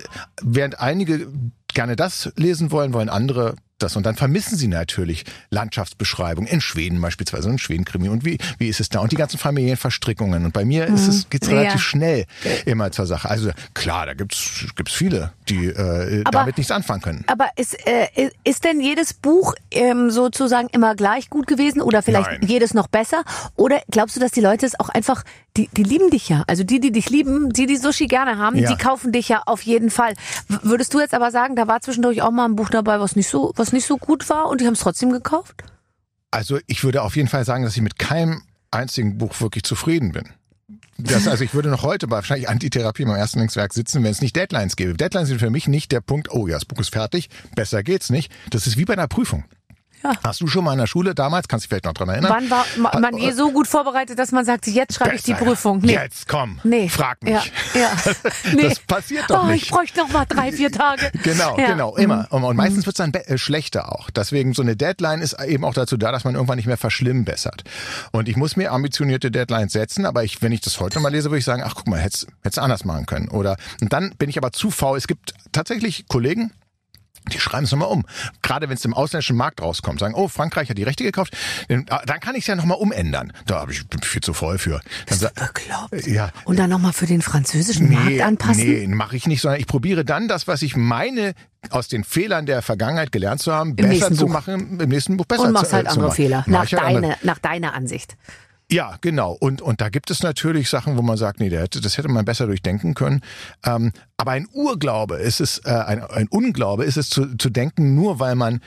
während einige gerne das lesen wollen, wollen andere das. Und dann vermissen sie natürlich Landschaftsbeschreibungen in Schweden beispielsweise, in Schweden-Krimi. Und wie, wie ist es da? Und die ganzen Familienverstrickungen. Und bei mir ist es, geht's relativ Ja. schnell immer zur Sache. Also klar, da gibt's gibt's viele, die äh, Aber- damit nichts anfangen können. Aber ist, äh, ist denn jedes Buch ähm, sozusagen immer gleich gut gewesen oder vielleicht Nein. jedes noch besser? Oder glaubst du, dass die Leute es auch einfach, die, die lieben dich ja. Also die, die dich lieben, die, die Sushi gerne haben, Ja. die kaufen dich ja auf jeden Fall. W würdest du jetzt aber sagen, da war zwischendurch auch mal ein Buch dabei, was nicht so, was nicht so gut war und die haben es trotzdem gekauft? Also ich würde auf jeden Fall sagen, dass ich mit keinem einzigen Buch wirklich zufrieden bin. Das, also ich würde noch heute bei wahrscheinlich Antitherapie im ersten Linkswerk sitzen, wenn es nicht Deadlines gäbe. Deadlines sind für mich nicht der Punkt, oh ja, das Buch ist fertig, besser geht's nicht. Das ist wie bei einer Prüfung. Ja. Hast du schon mal in der Schule damals, kannst du dich vielleicht noch dran erinnern? Wann war ma- man je so gut vorbereitet, dass man sagt, jetzt schreibe ich die Prüfung? ja. Jetzt komm, Nee. frag mich. Ja, ja. Nee. Das passiert doch oh, nicht. Ich bräuchte noch mal drei, vier Tage. Genau, Ja. Mhm. genau, immer. Und, und meistens wird's dann be- äh, schlechter auch. Deswegen so eine Deadline ist eben auch dazu da, dass man irgendwann nicht mehr verschlimmbessert. Und ich muss mir ambitionierte Deadlines setzen, aber ich, wenn ich das heute mal lese, würde ich sagen, ach guck mal, hätt's hätt's anders machen können. Oder und dann bin ich aber zu faul. Es gibt tatsächlich Kollegen, die schreiben es nochmal um. Gerade wenn es im ausländischen Markt rauskommt, sagen, oh, Frankreich hat die Rechte gekauft, dann, ah, kann ich es ja nochmal umändern. Da hab ich bin viel zu voll für. Dann sa- Bekloppt. ja, Und dann nochmal für den französischen Markt anpassen? Nee, mache ich nicht, sondern ich probiere dann das, was ich meine, aus den Fehlern der Vergangenheit gelernt zu haben, besser nächsten zu Buch. machen, im nächsten Buch besser Und machst zu, halt äh, zu andere machen. Fehler. Nach, halt andere- deine, nach deiner Ansicht. Ja, genau. Und, und da gibt es natürlich Sachen, wo man sagt, nee, das hätte man besser durchdenken können. Ähm, aber ein Urglaube ist es, äh, ein, ein Unglaube ist es zu, zu denken, nur weil man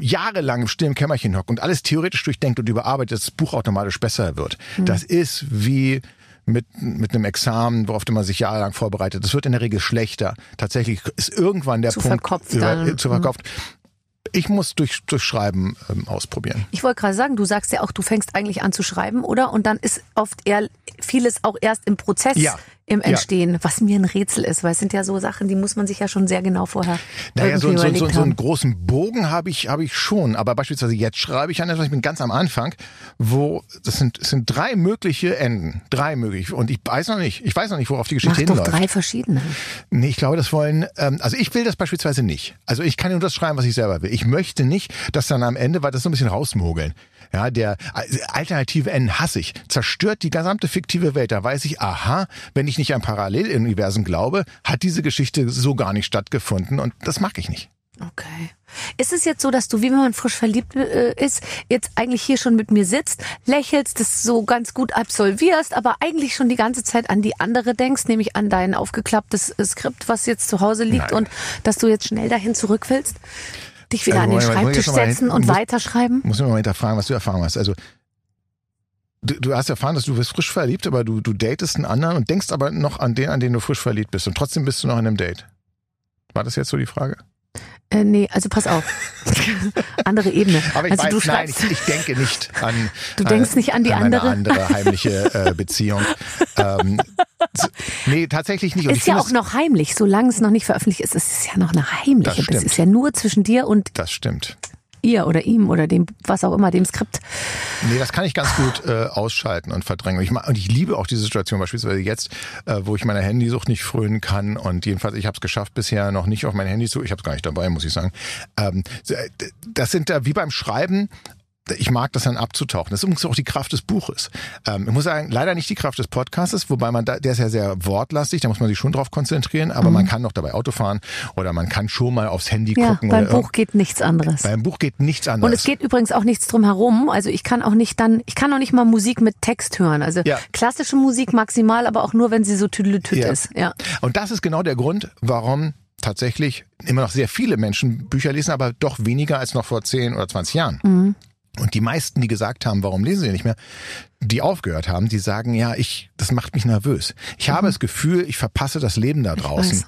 jahrelang im stillen Kämmerchen hockt und alles theoretisch durchdenkt und überarbeitet, dass das Buch automatisch besser wird. Hm. Das ist wie mit, mit einem Examen, worauf man sich jahrelang vorbereitet. Das wird in der Regel schlechter. Tatsächlich ist irgendwann der Zu Punkt verkopft über, äh, zu verkopft. Ich muss durch, durch Schreiben ähm, ausprobieren. Ich wollte gerade sagen, du sagst ja auch, du fängst eigentlich an zu schreiben, oder? Und dann ist oft eher vieles auch erst im Prozess Ja. Im Entstehen, was mir ein Rätsel ist, weil es sind ja so Sachen, die muss man sich ja schon sehr genau vorher Naja, so, so, so, so einen großen Bogen habe ich, habe ich schon. Aber beispielsweise jetzt schreibe ich an etwas, ich bin ganz am Anfang, wo das sind, es sind drei mögliche Enden. Drei mögliche. Und ich weiß noch nicht, ich weiß noch nicht, worauf die Mach Geschichte doch hinläuft. drei verschiedene. Nee, ich glaube, das wollen, ähm, also ich will das beispielsweise nicht. Also ich kann nur das schreiben, was ich selber will. Ich möchte nicht, dass dann am Ende, weil das so ein bisschen rausmogeln. Ja, der äh, alternative Enden hasse ich. Zerstört die gesamte fiktive Welt. Da weiß ich, aha, wenn ich nicht an Paralleluniversen glaube, hat diese Geschichte so gar nicht stattgefunden und das mag ich nicht. Okay. Ist es jetzt so, dass du, wie wenn man frisch verliebt äh, ist, jetzt eigentlich hier schon mit mir sitzt, lächelst, das so ganz gut absolvierst, aber eigentlich schon die ganze Zeit an die andere denkst, nämlich an dein aufgeklapptes Skript, was jetzt zu Hause liegt Nein. und dass du jetzt schnell dahin zurück willst? Dich wieder Also an den Schreibtisch setzen und muss- weiterschreiben? Muss ich mal hinterfragen, was du erfahren hast. Also du, du hast erfahren, dass du bist frisch verliebt, aber du, du datest einen anderen und denkst aber noch an den, an den du frisch verliebt bist und trotzdem bist du noch in einem Date. War das jetzt so die Frage? Äh, nee, also pass auf. andere Ebene. Aber ich also du weiß, nein, schreibst, ich, ich denke nicht an. Du denkst nicht an die eine andere? andere heimliche äh, Beziehung. ähm, nee, tatsächlich nicht. Und ist ja auch noch heimlich, solange es noch nicht veröffentlicht ist. Es ist ja noch eine heimliche. Das Das, ist ja nur zwischen dir und das stimmt. Ihr oder ihm oder dem, was auch immer, dem Skript. Nee, das kann ich ganz gut äh, ausschalten und verdrängen. Und ich, und ich liebe auch diese Situation, beispielsweise jetzt, äh, wo ich meiner Handysucht nicht frönen kann. Und jedenfalls, ich habe es geschafft, bisher noch nicht auf mein Handy zu. Ich habe es gar nicht dabei, muss ich sagen. Ähm, das sind da wie beim Schreiben. Ich mag das dann abzutauchen. Das ist übrigens auch die Kraft des Buches. Ähm, ich muss sagen, leider nicht die Kraft des Podcastes, wobei man da, der ist ja sehr wortlastig, da muss man sich schon drauf konzentrieren, aber man kann noch dabei Auto fahren oder man kann schon mal aufs Handy Ja, gucken. beim Buch geht nichts anderes. beim Buch geht nichts anderes. Und es geht übrigens auch nichts drum herum. Also ich kann auch nicht dann, ich kann auch nicht mal Musik mit Text hören. Also Ja. klassische Musik maximal, aber auch nur, wenn sie so tüdelütüt Ja. ist. Ja. Und das ist genau der Grund, warum tatsächlich immer noch sehr viele Menschen Bücher lesen, aber doch weniger als noch vor 10 oder 20 Jahren. Mhm. Und die meisten, die gesagt haben, warum lesen sie nicht mehr, die aufgehört haben, die sagen, ja, ich, das macht mich nervös. Ich habe das Gefühl, ich verpasse das Leben da draußen.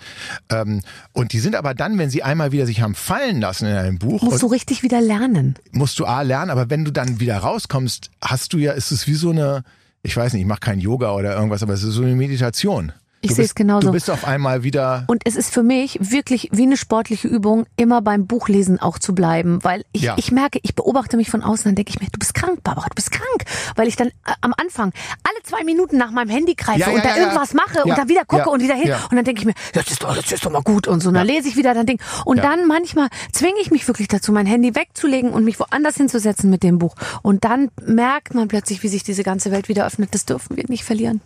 Ähm, und die sind aber dann, wenn sie einmal wieder sich haben fallen lassen in einem Buch, Musst du richtig wieder lernen. musst du A lernen, aber wenn du dann wieder rauskommst, hast du ja, ist es wie so eine, ich weiß nicht, ich mache kein Yoga oder irgendwas, aber es ist so eine Meditation. Ich sehe es genauso. Du bist auf einmal wieder Und es ist für mich wirklich wie eine sportliche Übung, immer beim Buchlesen auch zu bleiben, weil ich, Ja. ich merke, ich beobachte mich von außen, dann denke ich mir, du bist krank, Barbara, du bist krank, weil ich dann äh, am Anfang alle zwei Minuten nach meinem Handy greife Ja, und da ja, ja. irgendwas mache und dann wieder gucke und wieder hin und dann denke ich mir, jetzt ist doch, jetzt ist doch mal gut und so, und dann lese ich wieder, dann denk und dann manchmal zwinge ich mich wirklich dazu, mein Handy wegzulegen und mich woanders hinzusetzen mit dem Buch und dann merkt man plötzlich, wie sich diese ganze Welt wieder öffnet. Das dürfen wir nicht verlieren.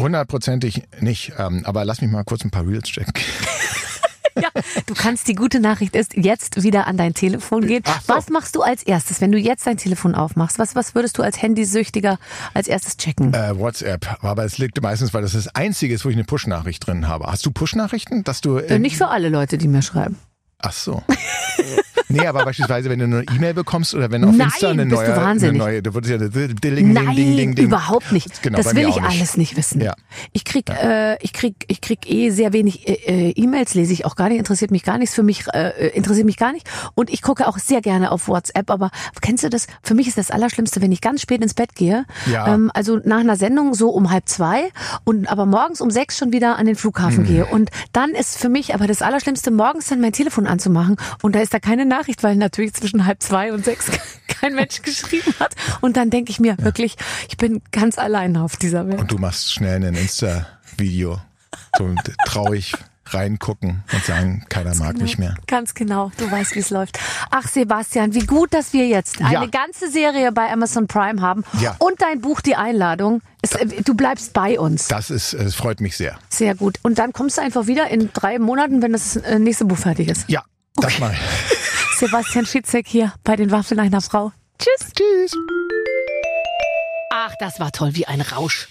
Hundertprozentig nicht. Ähm, aber lass mich mal kurz ein paar Reels checken. Ja, du kannst, die gute Nachricht ist, jetzt wieder an dein Telefon gehen. So. Was machst du als erstes, wenn du jetzt dein Telefon aufmachst? Was, was würdest du als Handysüchtiger als erstes checken? Äh, WhatsApp. Aber es liegt meistens, weil das das Einzige ist, wo ich eine Push-Nachricht drin habe. Hast du Push-Nachrichten, dass du? Äh, Nicht für alle Leute, die mir schreiben. Ach so. nee, aber beispielsweise, wenn du eine E-Mail bekommst oder wenn auf Nein, Insta eine neue, eine neue, da wird ja eine Dilling, Nein, ding, ding, ding. überhaupt nicht. Genau, das will ich nicht. alles nicht wissen. Ja. Ich krieg, äh, ich krieg, ich krieg eh sehr wenig äh, äh, E-Mails, lese ich auch gar nicht, interessiert mich gar nichts. Für mich äh, äh, interessiert mich gar nicht. Und ich gucke auch sehr gerne auf WhatsApp. Aber kennst du das? Für mich ist das Allerschlimmste, wenn ich ganz spät ins Bett gehe. Ja. Ähm, also nach einer Sendung so um halb zwei und aber morgens um sechs schon wieder an den. Flughafen gehe. Und dann ist für mich aber das Allerschlimmste, morgens dann mein Telefon anzumachen und da ist da keine Nachricht, weil natürlich zwischen halb zwei und sechs kein Mensch geschrieben hat. Und dann denke ich mir wirklich, ich bin ganz alleine auf dieser Welt. Und du machst schnell ein Insta-Video. So traurig reingucken und sagen, keiner mag mich mehr. Ganz genau, du weißt, wie es läuft. Ach, Sebastian, wie gut, dass wir jetzt eine Ja. ganze Serie bei Amazon Prime haben Ja. und dein Buch Die Einladung. Es, du bleibst bei uns. Das ist, es freut mich sehr. Sehr gut. Und dann kommst du einfach wieder in drei Monaten, wenn das äh, nächste Buch fertig ist. Ja, das mal. Sebastian Fitzek hier bei den Waffeln einer Frau. Tschüss. Tschüss. Ach, das war toll, wie ein Rausch.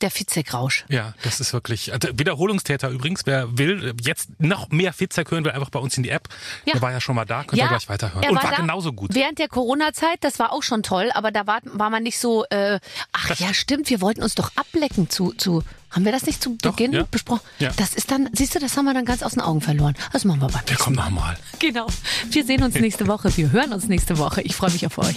Der Fitzek-Rausch. Ja, das ist wirklich. Also Wiederholungstäter übrigens, wer will, jetzt noch mehr Fitzek hören will, einfach bei uns in die App. Ja. Der war ja schon mal da, könnt ihr gleich weiterhören. er Und war, da genauso gut. Während der Corona-Zeit, das war auch schon toll, aber da war, war man nicht so, äh, ach ja, stimmt, wir wollten uns doch ablecken zu, zu haben wir das nicht zu Doch, Beginn ja. besprochen? Ja. Das ist dann, siehst du, das haben wir dann ganz aus den Augen verloren. Das machen wir beim Der kommt nochmal. Genau. Wir sehen uns nächste Woche. Wir hören uns nächste Woche. Ich freue mich auf euch.